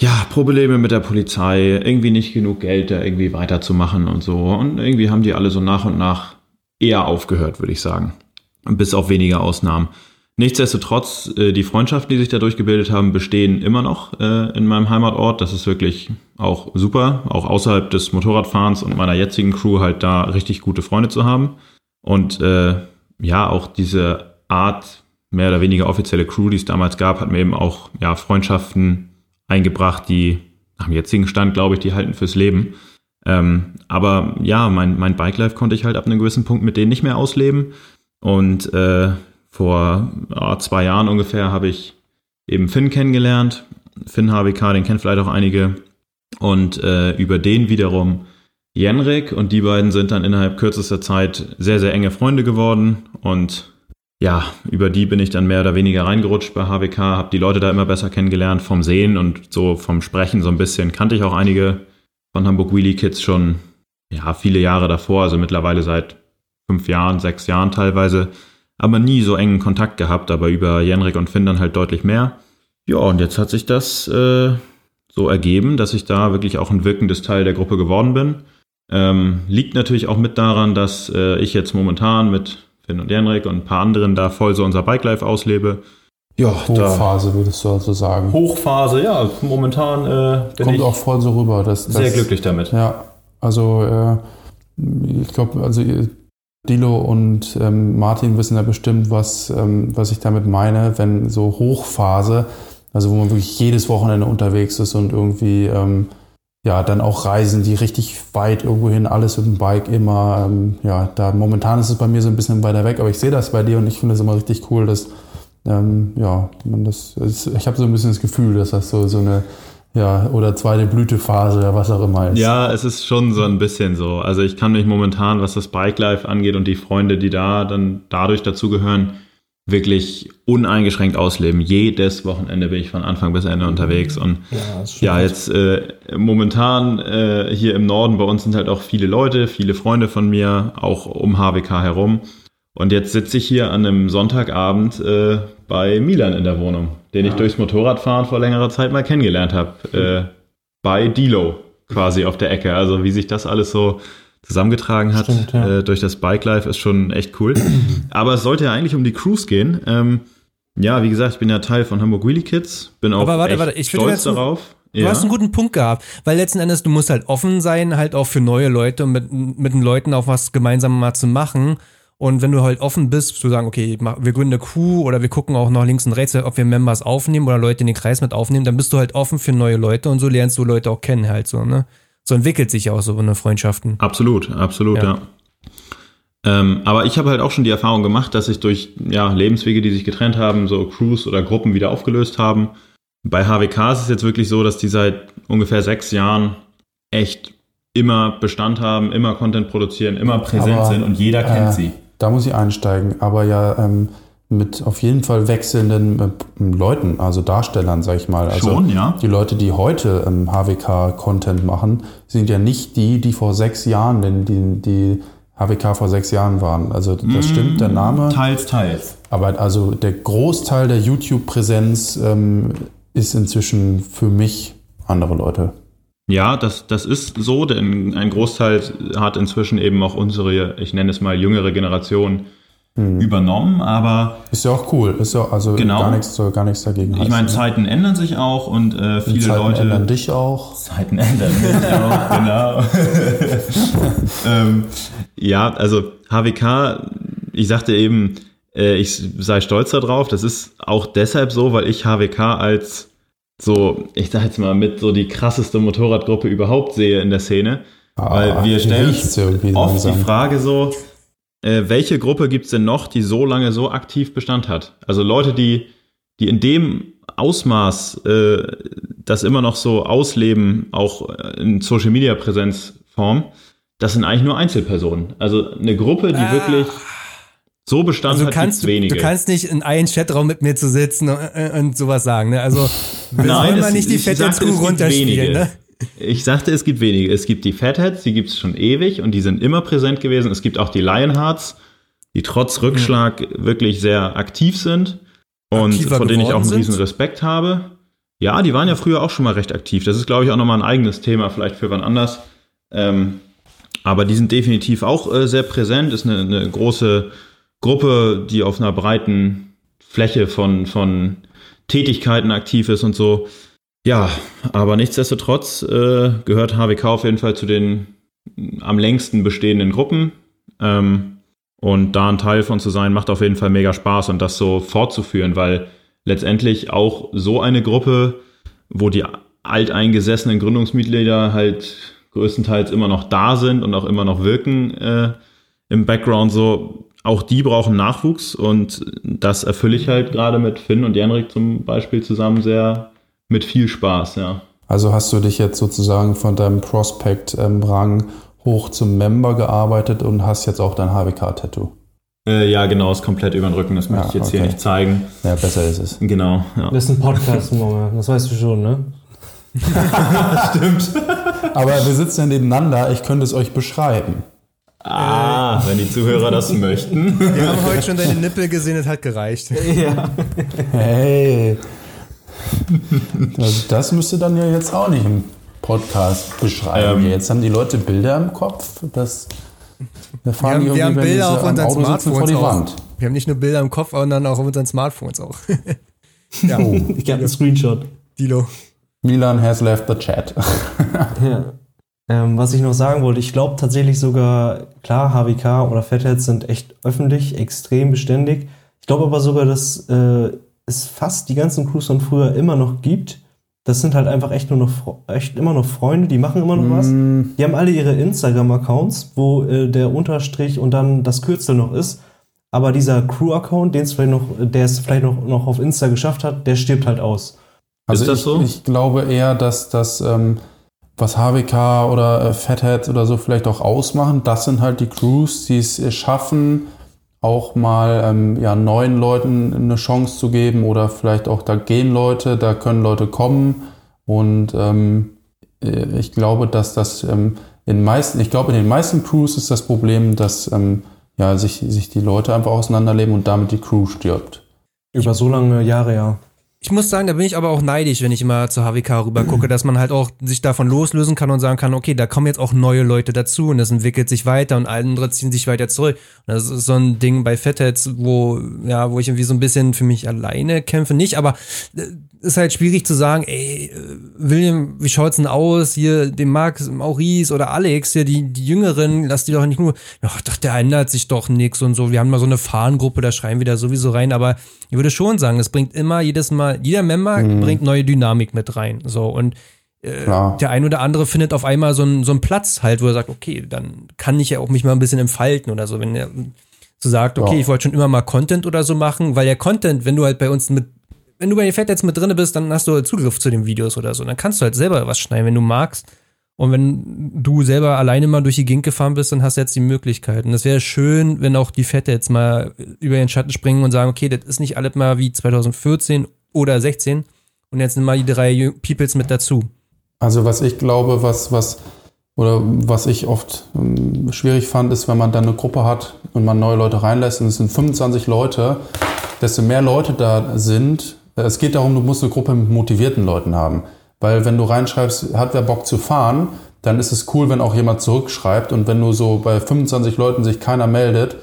ja, Probleme mit der Polizei, irgendwie nicht genug Geld, da irgendwie weiterzumachen und so. Und irgendwie haben die alle so nach und nach eher aufgehört, würde ich sagen. Bis auf wenige Ausnahmen. Nichtsdestotrotz, äh, die Freundschaften, die sich dadurch gebildet haben, bestehen immer noch äh, in meinem Heimatort. Das ist wirklich auch super, auch außerhalb des Motorradfahrens und meiner jetzigen Crew halt da richtig gute Freunde zu haben. Und äh, ja, auch diese Art, mehr oder weniger offizielle Crew, die es damals gab, hat mir eben auch ja, Freundschaften eingebracht, die nach dem jetzigen Stand, glaube ich, die halten fürs Leben. Ähm, aber ja, mein, mein Bike Life konnte ich halt ab einem gewissen Punkt mit denen nicht mehr ausleben. Und äh, vor oh, zwei Jahren ungefähr habe ich eben Finn kennengelernt. Finn HWK, den kennt vielleicht auch einige. Und äh, über den wiederum Jenrik. Und die beiden sind dann innerhalb kürzester Zeit sehr, sehr enge Freunde geworden. Und ja, über die bin ich dann mehr oder weniger reingerutscht bei HWK, habe die Leute da immer besser kennengelernt vom Sehen und so vom Sprechen so ein bisschen. Kannte ich auch einige von Hamburg Wheelie Kids schon, ja, viele Jahre davor, also mittlerweile seit fünf Jahren, sechs Jahren teilweise, aber nie so engen Kontakt gehabt, aber über Jenrik und Finn dann halt deutlich mehr. Ja, und jetzt hat sich das äh, so ergeben, dass ich da wirklich auch ein wirkendes Teil der Gruppe geworden bin. Ähm, liegt natürlich auch mit daran, dass äh, ich jetzt momentan mit Finn und Jenrik und ein paar anderen da voll so unser Bike Life auslebe. Ja, Hochphase würdest du also sagen. Hochphase, ja. Momentan äh, bin Kommt ich auch voll so rüber. Dass, sehr glücklich damit. Ja, also äh, ich glaube, also Dilo und ähm, Martin wissen ja bestimmt, was, ähm, was ich damit meine, wenn so Hochphase, also wo man wirklich jedes Wochenende unterwegs ist und irgendwie ähm, ja, dann auch Reisen, die richtig weit irgendwo hin, alles mit dem Bike immer, ähm, ja, da momentan ist es bei mir so ein bisschen weiter weg, aber ich sehe das bei dir und ich finde es immer richtig cool, dass, ähm, ja, man das, ich habe so ein bisschen das Gefühl, dass das so, so eine, ja, oder zweite Blütephase oder was auch immer ist. Ja, es ist schon so ein bisschen so. Also ich kann mich momentan, was das Bike Life angeht und die Freunde, die da dann dadurch dazugehören, wirklich uneingeschränkt ausleben. Jedes Wochenende bin ich von Anfang bis Ende unterwegs. Und ja, ja jetzt äh, momentan äh, hier im Norden bei uns sind halt auch viele Leute, viele Freunde von mir, auch um HWK herum. Und jetzt sitze ich hier an einem Sonntagabend äh, bei Milan in der Wohnung, den ja. ich durchs Motorradfahren vor längerer Zeit mal kennengelernt habe. Äh, bei Dilo quasi auf der Ecke. Also wie sich das alles so zusammengetragen hat Stimmt, ja. äh, durch das Bike Life ist schon echt cool. Aber es sollte ja eigentlich um die Cruise gehen. Ähm, ja, wie gesagt, ich bin ja Teil von Hamburg Wheelie Kids, bin auch Aber warte, warte, ich stolz darauf. Du ja. hast einen guten Punkt gehabt, weil letzten Endes du musst halt offen sein, halt auch für neue Leute und mit, mit den Leuten auch was gemeinsam mal zu machen. Und wenn du halt offen bist, zu sagen, okay, wir gründen eine Crew oder wir gucken auch noch links und rechts, ob wir Members aufnehmen oder Leute in den Kreis mit aufnehmen, dann bist du halt offen für neue Leute und so lernst du Leute auch kennen halt so, ne? so entwickelt sich ja auch so eine Freundschaften. Absolut, absolut, ja. ja. Ähm, aber ich habe halt auch schon die Erfahrung gemacht, dass sich durch ja, Lebenswege, die sich getrennt haben, so Crews oder Gruppen wieder aufgelöst haben. Bei HWK ist es jetzt wirklich so, dass die seit ungefähr sechs Jahren echt immer Bestand haben, immer Content produzieren, immer präsent aber, sind und jeder kennt äh, sie. Da muss ich einsteigen. Aber ja, ähm, mit auf jeden Fall wechselnden äh, Leuten, also Darstellern, sag ich mal. Also Schon, ja. Die Leute, die heute ähm, HWK-Content machen, sind ja nicht die, die vor sechs Jahren, denn die, die HWK vor sechs Jahren waren. Also das mm, stimmt, der Name. Teils, teils. Aber also der Großteil der YouTube-Präsenz ähm, ist inzwischen für mich andere Leute. Ja, das, das ist so, denn ein Großteil hat inzwischen eben auch unsere, ich nenne es mal jüngere Generation mhm. übernommen, aber. Ist ja auch cool, ist ja also genau, gar nichts, gar nichts dagegen. Ich meine, ne? Zeiten ändern sich auch und äh, viele Zeiten Leute. Zeiten ändern dich auch. Zeiten ändern mich auch, genau. [laughs] [laughs] ähm, ja, also HWK, ich sagte eben, äh, ich sei stolz darauf. Das ist auch deshalb so, weil ich HWK als so, ich sag jetzt mal, mit so die krasseste Motorradgruppe überhaupt sehe in der Szene. Ah, weil wir stellen oft langsam. die Frage so, äh, welche Gruppe gibt es denn noch, die so lange so aktiv Bestand hat? Also Leute, die, die in dem Ausmaß äh, das immer noch so ausleben, auch in Social Media Präsenzform, das sind eigentlich nur Einzelpersonen. Also eine Gruppe, die ah. wirklich so Bestand also kannst, wenige. Du kannst nicht in einen Chatraum mit mir zu sitzen und, und sowas sagen. Ne? Also wir Nein, wollen mal nicht die fette Kuh runterspielen. Ne? Ich sagte, es gibt wenige. Es gibt die Fatheads, die gibt es schon ewig und die sind immer präsent gewesen. Es gibt auch die Lionhearts, die trotz Rückschlag mhm. wirklich sehr aktiv sind und Aktiver von denen ich auch einen riesen Respekt habe. Ja, die waren ja früher auch schon mal recht aktiv. Das ist, glaube ich, auch nochmal ein eigenes Thema, vielleicht für wann anders. Ähm, aber die sind definitiv auch äh, sehr präsent. Ist eine, eine, große Gruppe, die auf einer breiten Fläche von, von Tätigkeiten aktiv ist und so. Ja, aber nichtsdestotrotz äh, gehört HWK auf jeden Fall zu den am längsten bestehenden Gruppen. Ähm, und da ein Teil von zu sein, macht auf jeden Fall mega Spaß und das so fortzuführen, weil letztendlich auch so eine Gruppe, wo die alteingesessenen Gründungsmitglieder halt größtenteils immer noch da sind und auch immer noch wirken äh, im Background so, auch die brauchen Nachwuchs und das erfülle ich halt gerade mit Finn und Janrik zum Beispiel zusammen sehr mit viel Spaß, ja. Also hast du dich jetzt sozusagen von deinem Prospect-Rang ähm, hoch zum Member gearbeitet und hast jetzt auch dein HWK-Tattoo? Äh, ja, genau, ist komplett über den Rücken, das möchte ja, ich jetzt okay. hier nicht zeigen. Ja, besser ist es. Genau, ja. Das ist ein Podcast, Junge, das weißt du schon, ne? [laughs] Stimmt. Aber wir sitzen ja nebeneinander, ich könnte es euch beschreiben. Ah, wenn die Zuhörer das [laughs] möchten. Wir haben heute schon deine Nippel gesehen, es hat gereicht. [laughs] Ja. Hey. [laughs] Also das müsste dann ja jetzt auch nicht im Podcast beschreiben. Ähm, jetzt haben die Leute Bilder im Kopf. Das, da fahren wir haben, wir haben Bilder auf unseren Auto Smartphones auch. Wand. Wir haben nicht nur Bilder im Kopf, sondern auch auf unseren Smartphones auch. ja. Oh. Ich habe einen Screenshot. Dilo. Milan has left the chat. ja. Ähm, was ich noch sagen wollte, ich glaube tatsächlich sogar, klar, HWK oder Fatheads sind echt öffentlich, extrem beständig. Ich glaube aber sogar, dass äh, es fast die ganzen Crews von früher immer noch gibt. Das sind halt einfach echt nur noch echt immer noch Freunde, die machen immer noch mm. was. Die haben alle ihre Instagram-Accounts, wo äh, der Unterstrich und dann das Kürzel noch ist. Aber dieser Crew-Account, den es vielleicht noch, der es vielleicht noch, noch auf Insta geschafft hat, der stirbt halt aus. Also ist das ich, so? Ich glaube eher, dass das, ähm, was HWK oder äh, Fatheads oder so vielleicht auch ausmachen, das sind halt die Crews, die es schaffen, auch mal ähm, ja, neuen Leuten eine Chance zu geben oder vielleicht auch da gehen Leute, da können Leute kommen und ähm, äh, ich glaube, dass das ähm, in meisten, ich glaube in den meisten Crews ist das Problem, dass ähm, ja, sich, sich die Leute einfach auseinanderleben und damit die Crew stirbt. Über so lange Jahre, ja. Ich muss sagen, da bin ich aber auch neidisch, wenn ich immer zur HWK rüber gucke, dass man halt auch sich davon loslösen kann und sagen kann, okay, da kommen jetzt auch neue Leute dazu und das entwickelt sich weiter und andere ziehen sich weiter zurück. Und das ist so ein Ding bei Fatheads, wo, ja, wo ich irgendwie so ein bisschen für mich alleine kämpfe. Nicht, aber äh, ist halt schwierig zu sagen, ey, äh, William, wie schaut's denn aus? Hier, dem Max, Maurice oder Alex, hier, die, die Jüngeren, lass die doch nicht nur, ach, doch, der ändert sich doch nix und so. Wir haben mal so eine Fahrengruppe, da schreien wir da sowieso rein, aber ich würde schon sagen, es bringt immer jedes Mal, jeder Member mhm. bringt neue Dynamik mit rein, so, und äh, der ein oder andere findet auf einmal so einen, so einen Platz halt, wo er sagt, okay, dann kann ich ja auch mich mal ein bisschen entfalten oder so, wenn er so sagt, okay, ja. ich wollte schon immer mal Content oder so machen, weil der Content, wenn du halt bei uns mit wenn du bei den Fett jetzt mit drin bist, dann hast du halt Zugriff zu den Videos oder so. Dann kannst du halt selber was schneiden, wenn du magst. Und wenn du selber alleine mal durch die Gegend gefahren bist, dann hast du jetzt die Möglichkeiten. Das wäre schön, wenn auch die Fette jetzt mal über den Schatten springen und sagen, okay, das ist nicht alles mal wie 2014 oder 16 und jetzt nimm mal die drei Peoples mit dazu. Also was ich glaube, was, was, oder was ich oft ähm, schwierig fand, ist, wenn man dann eine Gruppe hat und man neue Leute reinlässt und es sind 25 Leute, desto mehr Leute da sind, es geht darum, du musst eine Gruppe mit motivierten Leuten haben. Weil wenn du reinschreibst, hat wer Bock zu fahren, dann ist es cool, wenn auch jemand zurückschreibt. Und wenn du so bei 25 Leuten sich keiner meldet,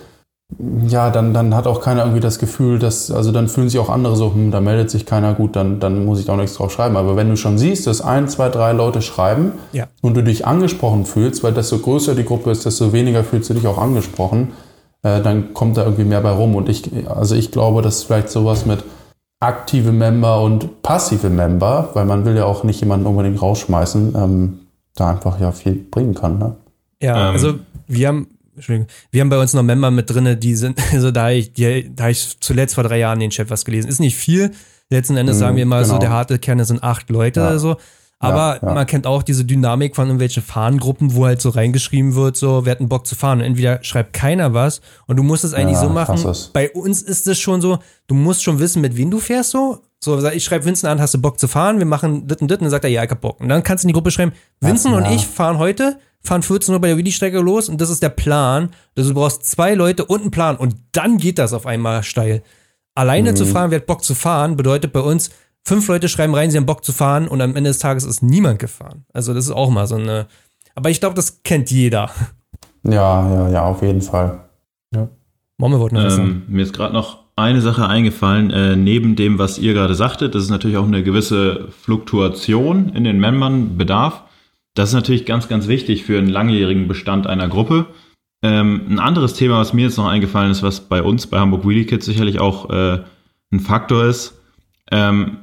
ja, dann, dann hat auch keiner irgendwie das Gefühl, dass, also dann fühlen sich auch andere so, hm, da meldet sich keiner gut, dann, dann muss ich auch nichts drauf schreiben. Aber wenn du schon siehst, dass ein, zwei, drei Leute schreiben ja. und du dich angesprochen fühlst, weil desto größer die Gruppe ist, desto weniger fühlst du dich auch angesprochen, äh, dann kommt da irgendwie mehr bei rum. Und ich, also ich glaube, dass vielleicht sowas mit aktive Member und passive Member, weil man will ja auch nicht jemanden unbedingt rausschmeißen, ähm, da einfach ja viel bringen kann. Ne? Ja, ähm. also wir haben, wir haben bei uns noch Member mit drin, die sind, [laughs] also da ich, die, da ich zuletzt vor drei Jahren den Chat was gelesen. Ist nicht viel. Letzten Endes sagen wir mal genau. so, der harte Kern sind acht Leute ja. oder so. Aber ja, ja. man kennt auch diese Dynamik von irgendwelchen Fahrengruppen, wo halt so reingeschrieben wird, so, wir hatten Bock zu fahren. Und entweder schreibt keiner was und du musst es eigentlich ja, so machen. Bei uns ist es schon so, du musst schon wissen, mit wem du fährst so. So, ich schreibe Vincent an, hast du Bock zu fahren? Wir machen dit und dit. Und dann sagt er, ja, ich hab Bock. Und dann kannst du in die Gruppe schreiben, Vincent und ich fahren heute, fahren 14 Uhr bei der Willi-Strecke los und das ist der Plan. Also du brauchst zwei Leute und einen Plan und dann geht das auf einmal steil. Alleine mhm. zu fahren, wer hat Bock zu fahren, bedeutet bei uns, fünf Leute schreiben rein, sie haben Bock zu fahren und am Ende des Tages ist niemand gefahren. Also das ist auch mal so eine. Aber ich glaube, das kennt jeder. Ja, ja, ja, auf jeden Fall. Ja. Momme wollte noch ähm, Mir ist gerade noch eine Sache eingefallen, äh, neben dem, was ihr gerade sagtet, dass es natürlich auch eine gewisse Fluktuation in den Membern bedarf. Das ist natürlich ganz, ganz wichtig für einen langjährigen Bestand einer Gruppe. Ähm, ein anderes Thema, was mir jetzt noch eingefallen ist, was bei uns bei Hamburg Wheelie Kids sicherlich auch äh, ein Faktor ist, ähm,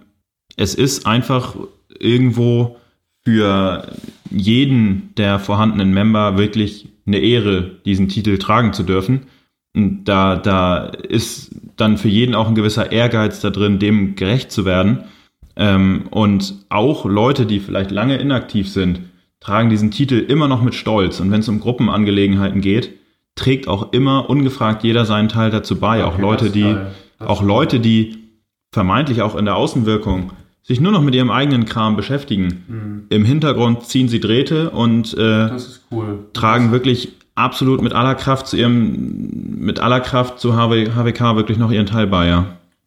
es ist einfach irgendwo für jeden der vorhandenen Member wirklich eine Ehre, diesen Titel tragen zu dürfen. Und da, da ist dann für jeden auch ein gewisser Ehrgeiz da drin, dem gerecht zu werden. Ähm, und auch Leute, die vielleicht lange inaktiv sind, tragen diesen Titel immer noch mit Stolz. Und wenn es um Gruppenangelegenheiten geht, trägt auch immer ungefragt jeder seinen Teil dazu bei. Okay, auch Leute, die, auch Leute, die vermeintlich auch in der Außenwirkung sich nur noch mit ihrem eigenen Kram beschäftigen. Mhm. Im Hintergrund ziehen sie Drähte und äh, cool. tragen wirklich absolut mit aller Kraft zu ihrem, mit aller Kraft zu HW, HWK wirklich noch ihren Teil bei, ja.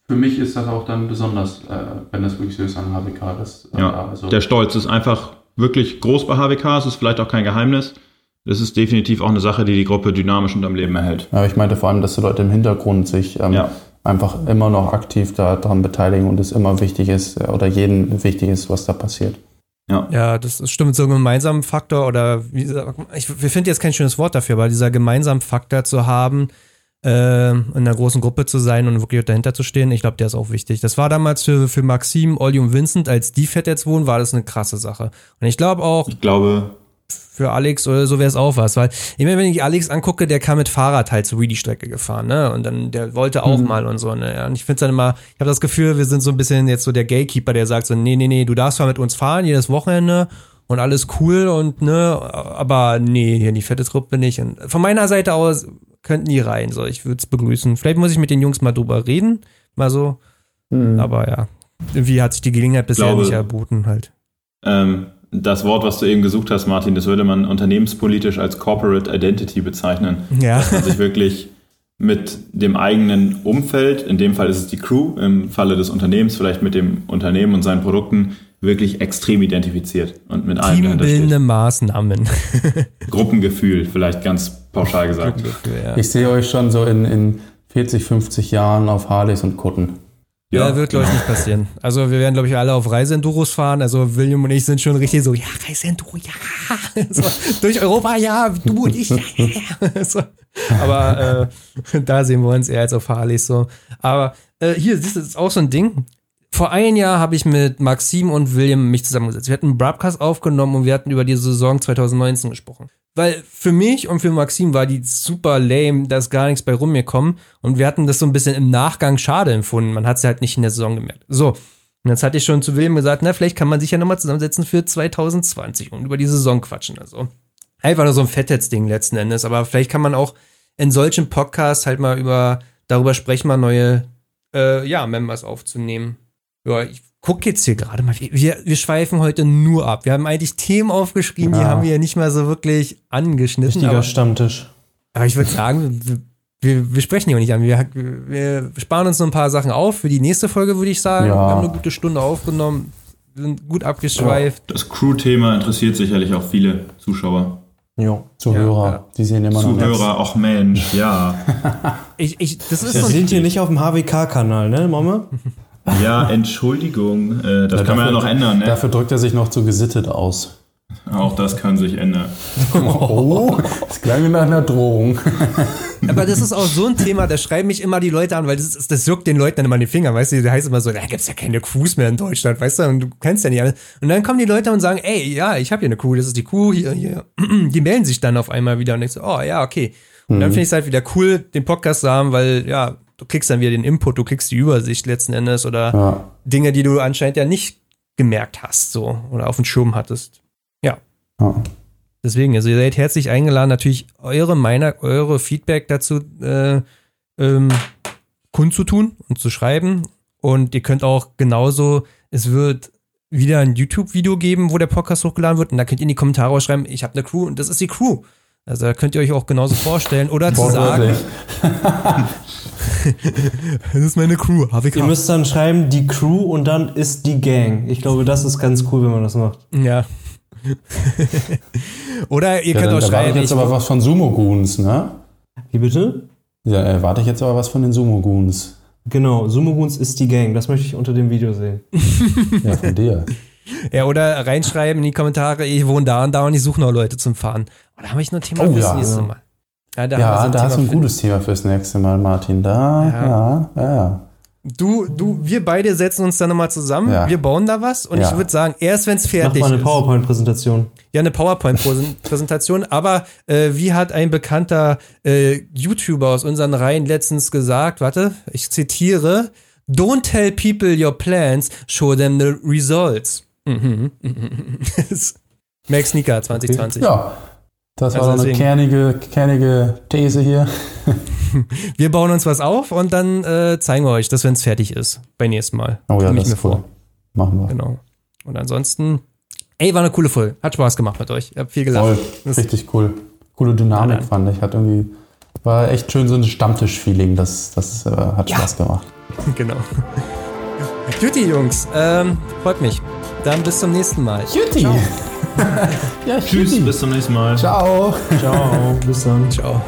Für mich ist das auch dann besonders, äh, wenn das wirklich so ist an HWK. Das, äh, ja, also der Stolz ist einfach wirklich groß bei HWK, es ist vielleicht auch kein Geheimnis. Das ist definitiv auch eine Sache, die die Gruppe dynamisch und am Leben erhält. Ja, ich meinte vor allem, dass die Leute im Hintergrund sich ähm, ja einfach immer noch aktiv daran beteiligen und es immer wichtig ist äh, oder jedem wichtig ist, was da passiert. Ja. ja, das stimmt. So ein gemeinsamen Faktor oder wie, ich, wir finden jetzt kein schönes Wort dafür, aber dieser gemeinsame Faktor zu haben, äh, in einer großen Gruppe zu sein und wirklich dahinter zu stehen, ich glaube, der ist auch wichtig. Das war damals für, für Maxim, Olli und Vincent, als die fett jetzt wohnen, war das eine krasse Sache. Und ich glaube auch. Ich glaube, für Alex oder so wäre es auch was, weil immer wenn ich Alex angucke, der kam mit Fahrrad halt so wie die Strecke gefahren, ne? Und dann der wollte auch mhm. mal und so, ne? Und ich finde dann immer, ich habe das Gefühl, wir sind so ein bisschen jetzt so der Gatekeeper, der sagt so, nee, nee, nee, du darfst zwar mit uns fahren jedes Wochenende und alles cool und ne, aber nee, hier in die fette Truppe nicht. Und von meiner Seite aus könnten die rein, so ich würde es begrüßen. Vielleicht muss ich mit den Jungs mal drüber reden, mal so. Mhm. Aber ja, irgendwie hat sich die Gelegenheit bisher glaube, nicht erboten halt. Ähm, das Wort, was du eben gesucht hast, Martin, das würde man unternehmenspolitisch als Corporate Identity bezeichnen. Ja. Dass man sich wirklich mit dem eigenen Umfeld, in dem Fall ist es die Crew, im Falle des Unternehmens vielleicht mit dem Unternehmen und seinen Produkten, wirklich extrem identifiziert und mit allem Teambildende Maßnahmen. [laughs] Gruppengefühl, vielleicht ganz pauschal gesagt. Ja. Ich sehe euch schon so in, in 40, 50 Jahren auf Harleys und Kutten. Ja, ja wird, glaube ich, nicht passieren. Also wir werden, glaube ich, alle auf Reiseenduros fahren. Also William und ich sind schon richtig so, ja, Reiseenduro, ja. [laughs] So, durch Europa, ja, du und ich, ja. [laughs] So. Aber äh, da sehen wir uns eher als auf Harleys so. Aber äh, hier, das ist auch so ein Ding. Vor einem Jahr habe ich mit Maxim und William mich zusammengesetzt. Wir hatten einen Broadcast aufgenommen und wir hatten über die Saison 2019 gesprochen. Weil für mich und für Maxim war die super lame, da ist gar nichts bei rumgekommen. Und wir hatten das so ein bisschen im Nachgang schade empfunden. Man hat es halt nicht in der Saison gemerkt. So. Und jetzt hatte ich schon zu William gesagt, na, vielleicht kann man sich ja nochmal zusammensetzen für 2020 und über die Saison quatschen. Also einfach nur so ein Fettheitsding letzten Endes. Aber vielleicht kann man auch in solchen Podcasts halt mal über darüber sprechen, mal neue äh, ja, Members aufzunehmen. Ja, ich guck jetzt hier gerade mal, wir, wir schweifen heute nur ab. Wir haben eigentlich Themen aufgeschrieben, ja. die haben wir ja nicht mal so wirklich angeschnitten. Richtiger aber, Stammtisch. Aber ich würde sagen, wir, wir sprechen hier nicht an. Wir, wir sparen uns noch ein paar Sachen auf für die nächste Folge, würde ich sagen. Ja. Wir haben eine gute Stunde aufgenommen, sind gut abgeschweift. Das Crew-Thema interessiert sicherlich auch viele Zuschauer. Jo, Zuhörer, ja, ja. die sehen immer noch Zuhörer, ach Mensch, ja. [laughs] ich, ich, das ist Wir so sind hier nicht auf dem HWK-Kanal, ne, Mama? [laughs] Ja, Entschuldigung, äh, das ja, kann man ja noch ändern. Ne? Dafür drückt er sich noch zu gesittet aus. Auch das kann sich ändern. [laughs] Oh, das klang nach einer Drohung. [laughs] Aber das ist auch so ein Thema, da schreiben mich immer die Leute an, weil das, das juckt den Leuten dann immer in die Finger, weißt du, da heißt immer so, da gibt's ja keine Crews mehr in Deutschland, weißt du, und du kennst ja nicht alle. Und dann kommen die Leute und sagen, ey, ja, ich habe hier eine Crew, das ist die Crew, hier, hier. [clears throat] Die melden sich dann auf einmal wieder und ich so, oh ja, okay. Und dann mhm. finde ich es halt wieder cool, den Podcast zu haben, weil, ja, du kriegst dann wieder den Input, du kriegst die Übersicht letzten Endes oder ja. Dinge, die du anscheinend ja nicht gemerkt hast, so oder auf dem Schirm hattest. Ja. ja. Deswegen, also ihr seid herzlich eingeladen, natürlich eure Meinung, eure Feedback dazu äh, ähm, kundzutun und zu schreiben. Und ihr könnt auch genauso, es wird wieder ein YouTube-Video geben, wo der Podcast hochgeladen wird. Und da könnt ihr in die Kommentare schreiben, ich habe eine Crew und das ist die Crew. Also da könnt ihr euch auch genauso vorstellen. Oder zu sagen. [laughs] das ist meine Crew. HWK. Ihr müsst dann schreiben, die Crew und dann ist die Gang. Ich glaube, das ist ganz cool, wenn man das macht. Ja. [laughs] Oder ihr ja, könnt auch schreiben. Erwarte ich jetzt aber was von Sumo Goons, ne? Wie bitte? Ja, erwarte ich jetzt aber was von den Sumo Goons. Genau, Sumo Goons ist die Gang. Das möchte ich unter dem Video sehen. ja, von dir. [laughs] Ja, oder reinschreiben in die Kommentare, ich wohne da und da und ich suche noch Leute zum Fahren. Oh, da habe ich noch ein Thema oh, fürs ja, nächste Mal. Ja, da, ja, so da hast du ein gutes Thema fürs nächste Mal, Martin. Da, ja, ja, ja. Du, du, wir beide setzen uns da nochmal zusammen. Ja. Wir bauen da was und ich würde sagen, erst wenn es Mach fertig mal eine ist. PowerPoint-Präsentation. Ja, eine PowerPoint-Präsentation, [laughs] aber äh, wie hat ein bekannter äh, YouTuber aus unseren Reihen letztens gesagt, warte, ich zitiere, Don't tell people your plans, show them the results. Mhm. [laughs] Max Sneaker 2020. Ja, das war Also eine kernige, kernige These hier. [laughs] Wir bauen uns was auf und dann äh, zeigen wir euch das, wenn es fertig ist. Beim nächsten Mal. Oh ja, Nehme das ich ist cool. vor. Machen wir. Genau. Und ansonsten, ey, war eine coole Folge. Hat Spaß gemacht mit euch. Ihr habt viel gelacht. Voll, richtig cool. Coole Dynamik Ja, fand ich. Hat irgendwie, war echt schön so ein Stammtisch-Feeling. Das, das äh, hat Spaß gemacht. [laughs] Genau. Juti, Jungs. Ähm, freut mich. Dann bis zum nächsten Mal. Juti! [laughs] ja, Tschüss, bis zum nächsten Mal. Ciao! Ciao, bis dann. Ciao.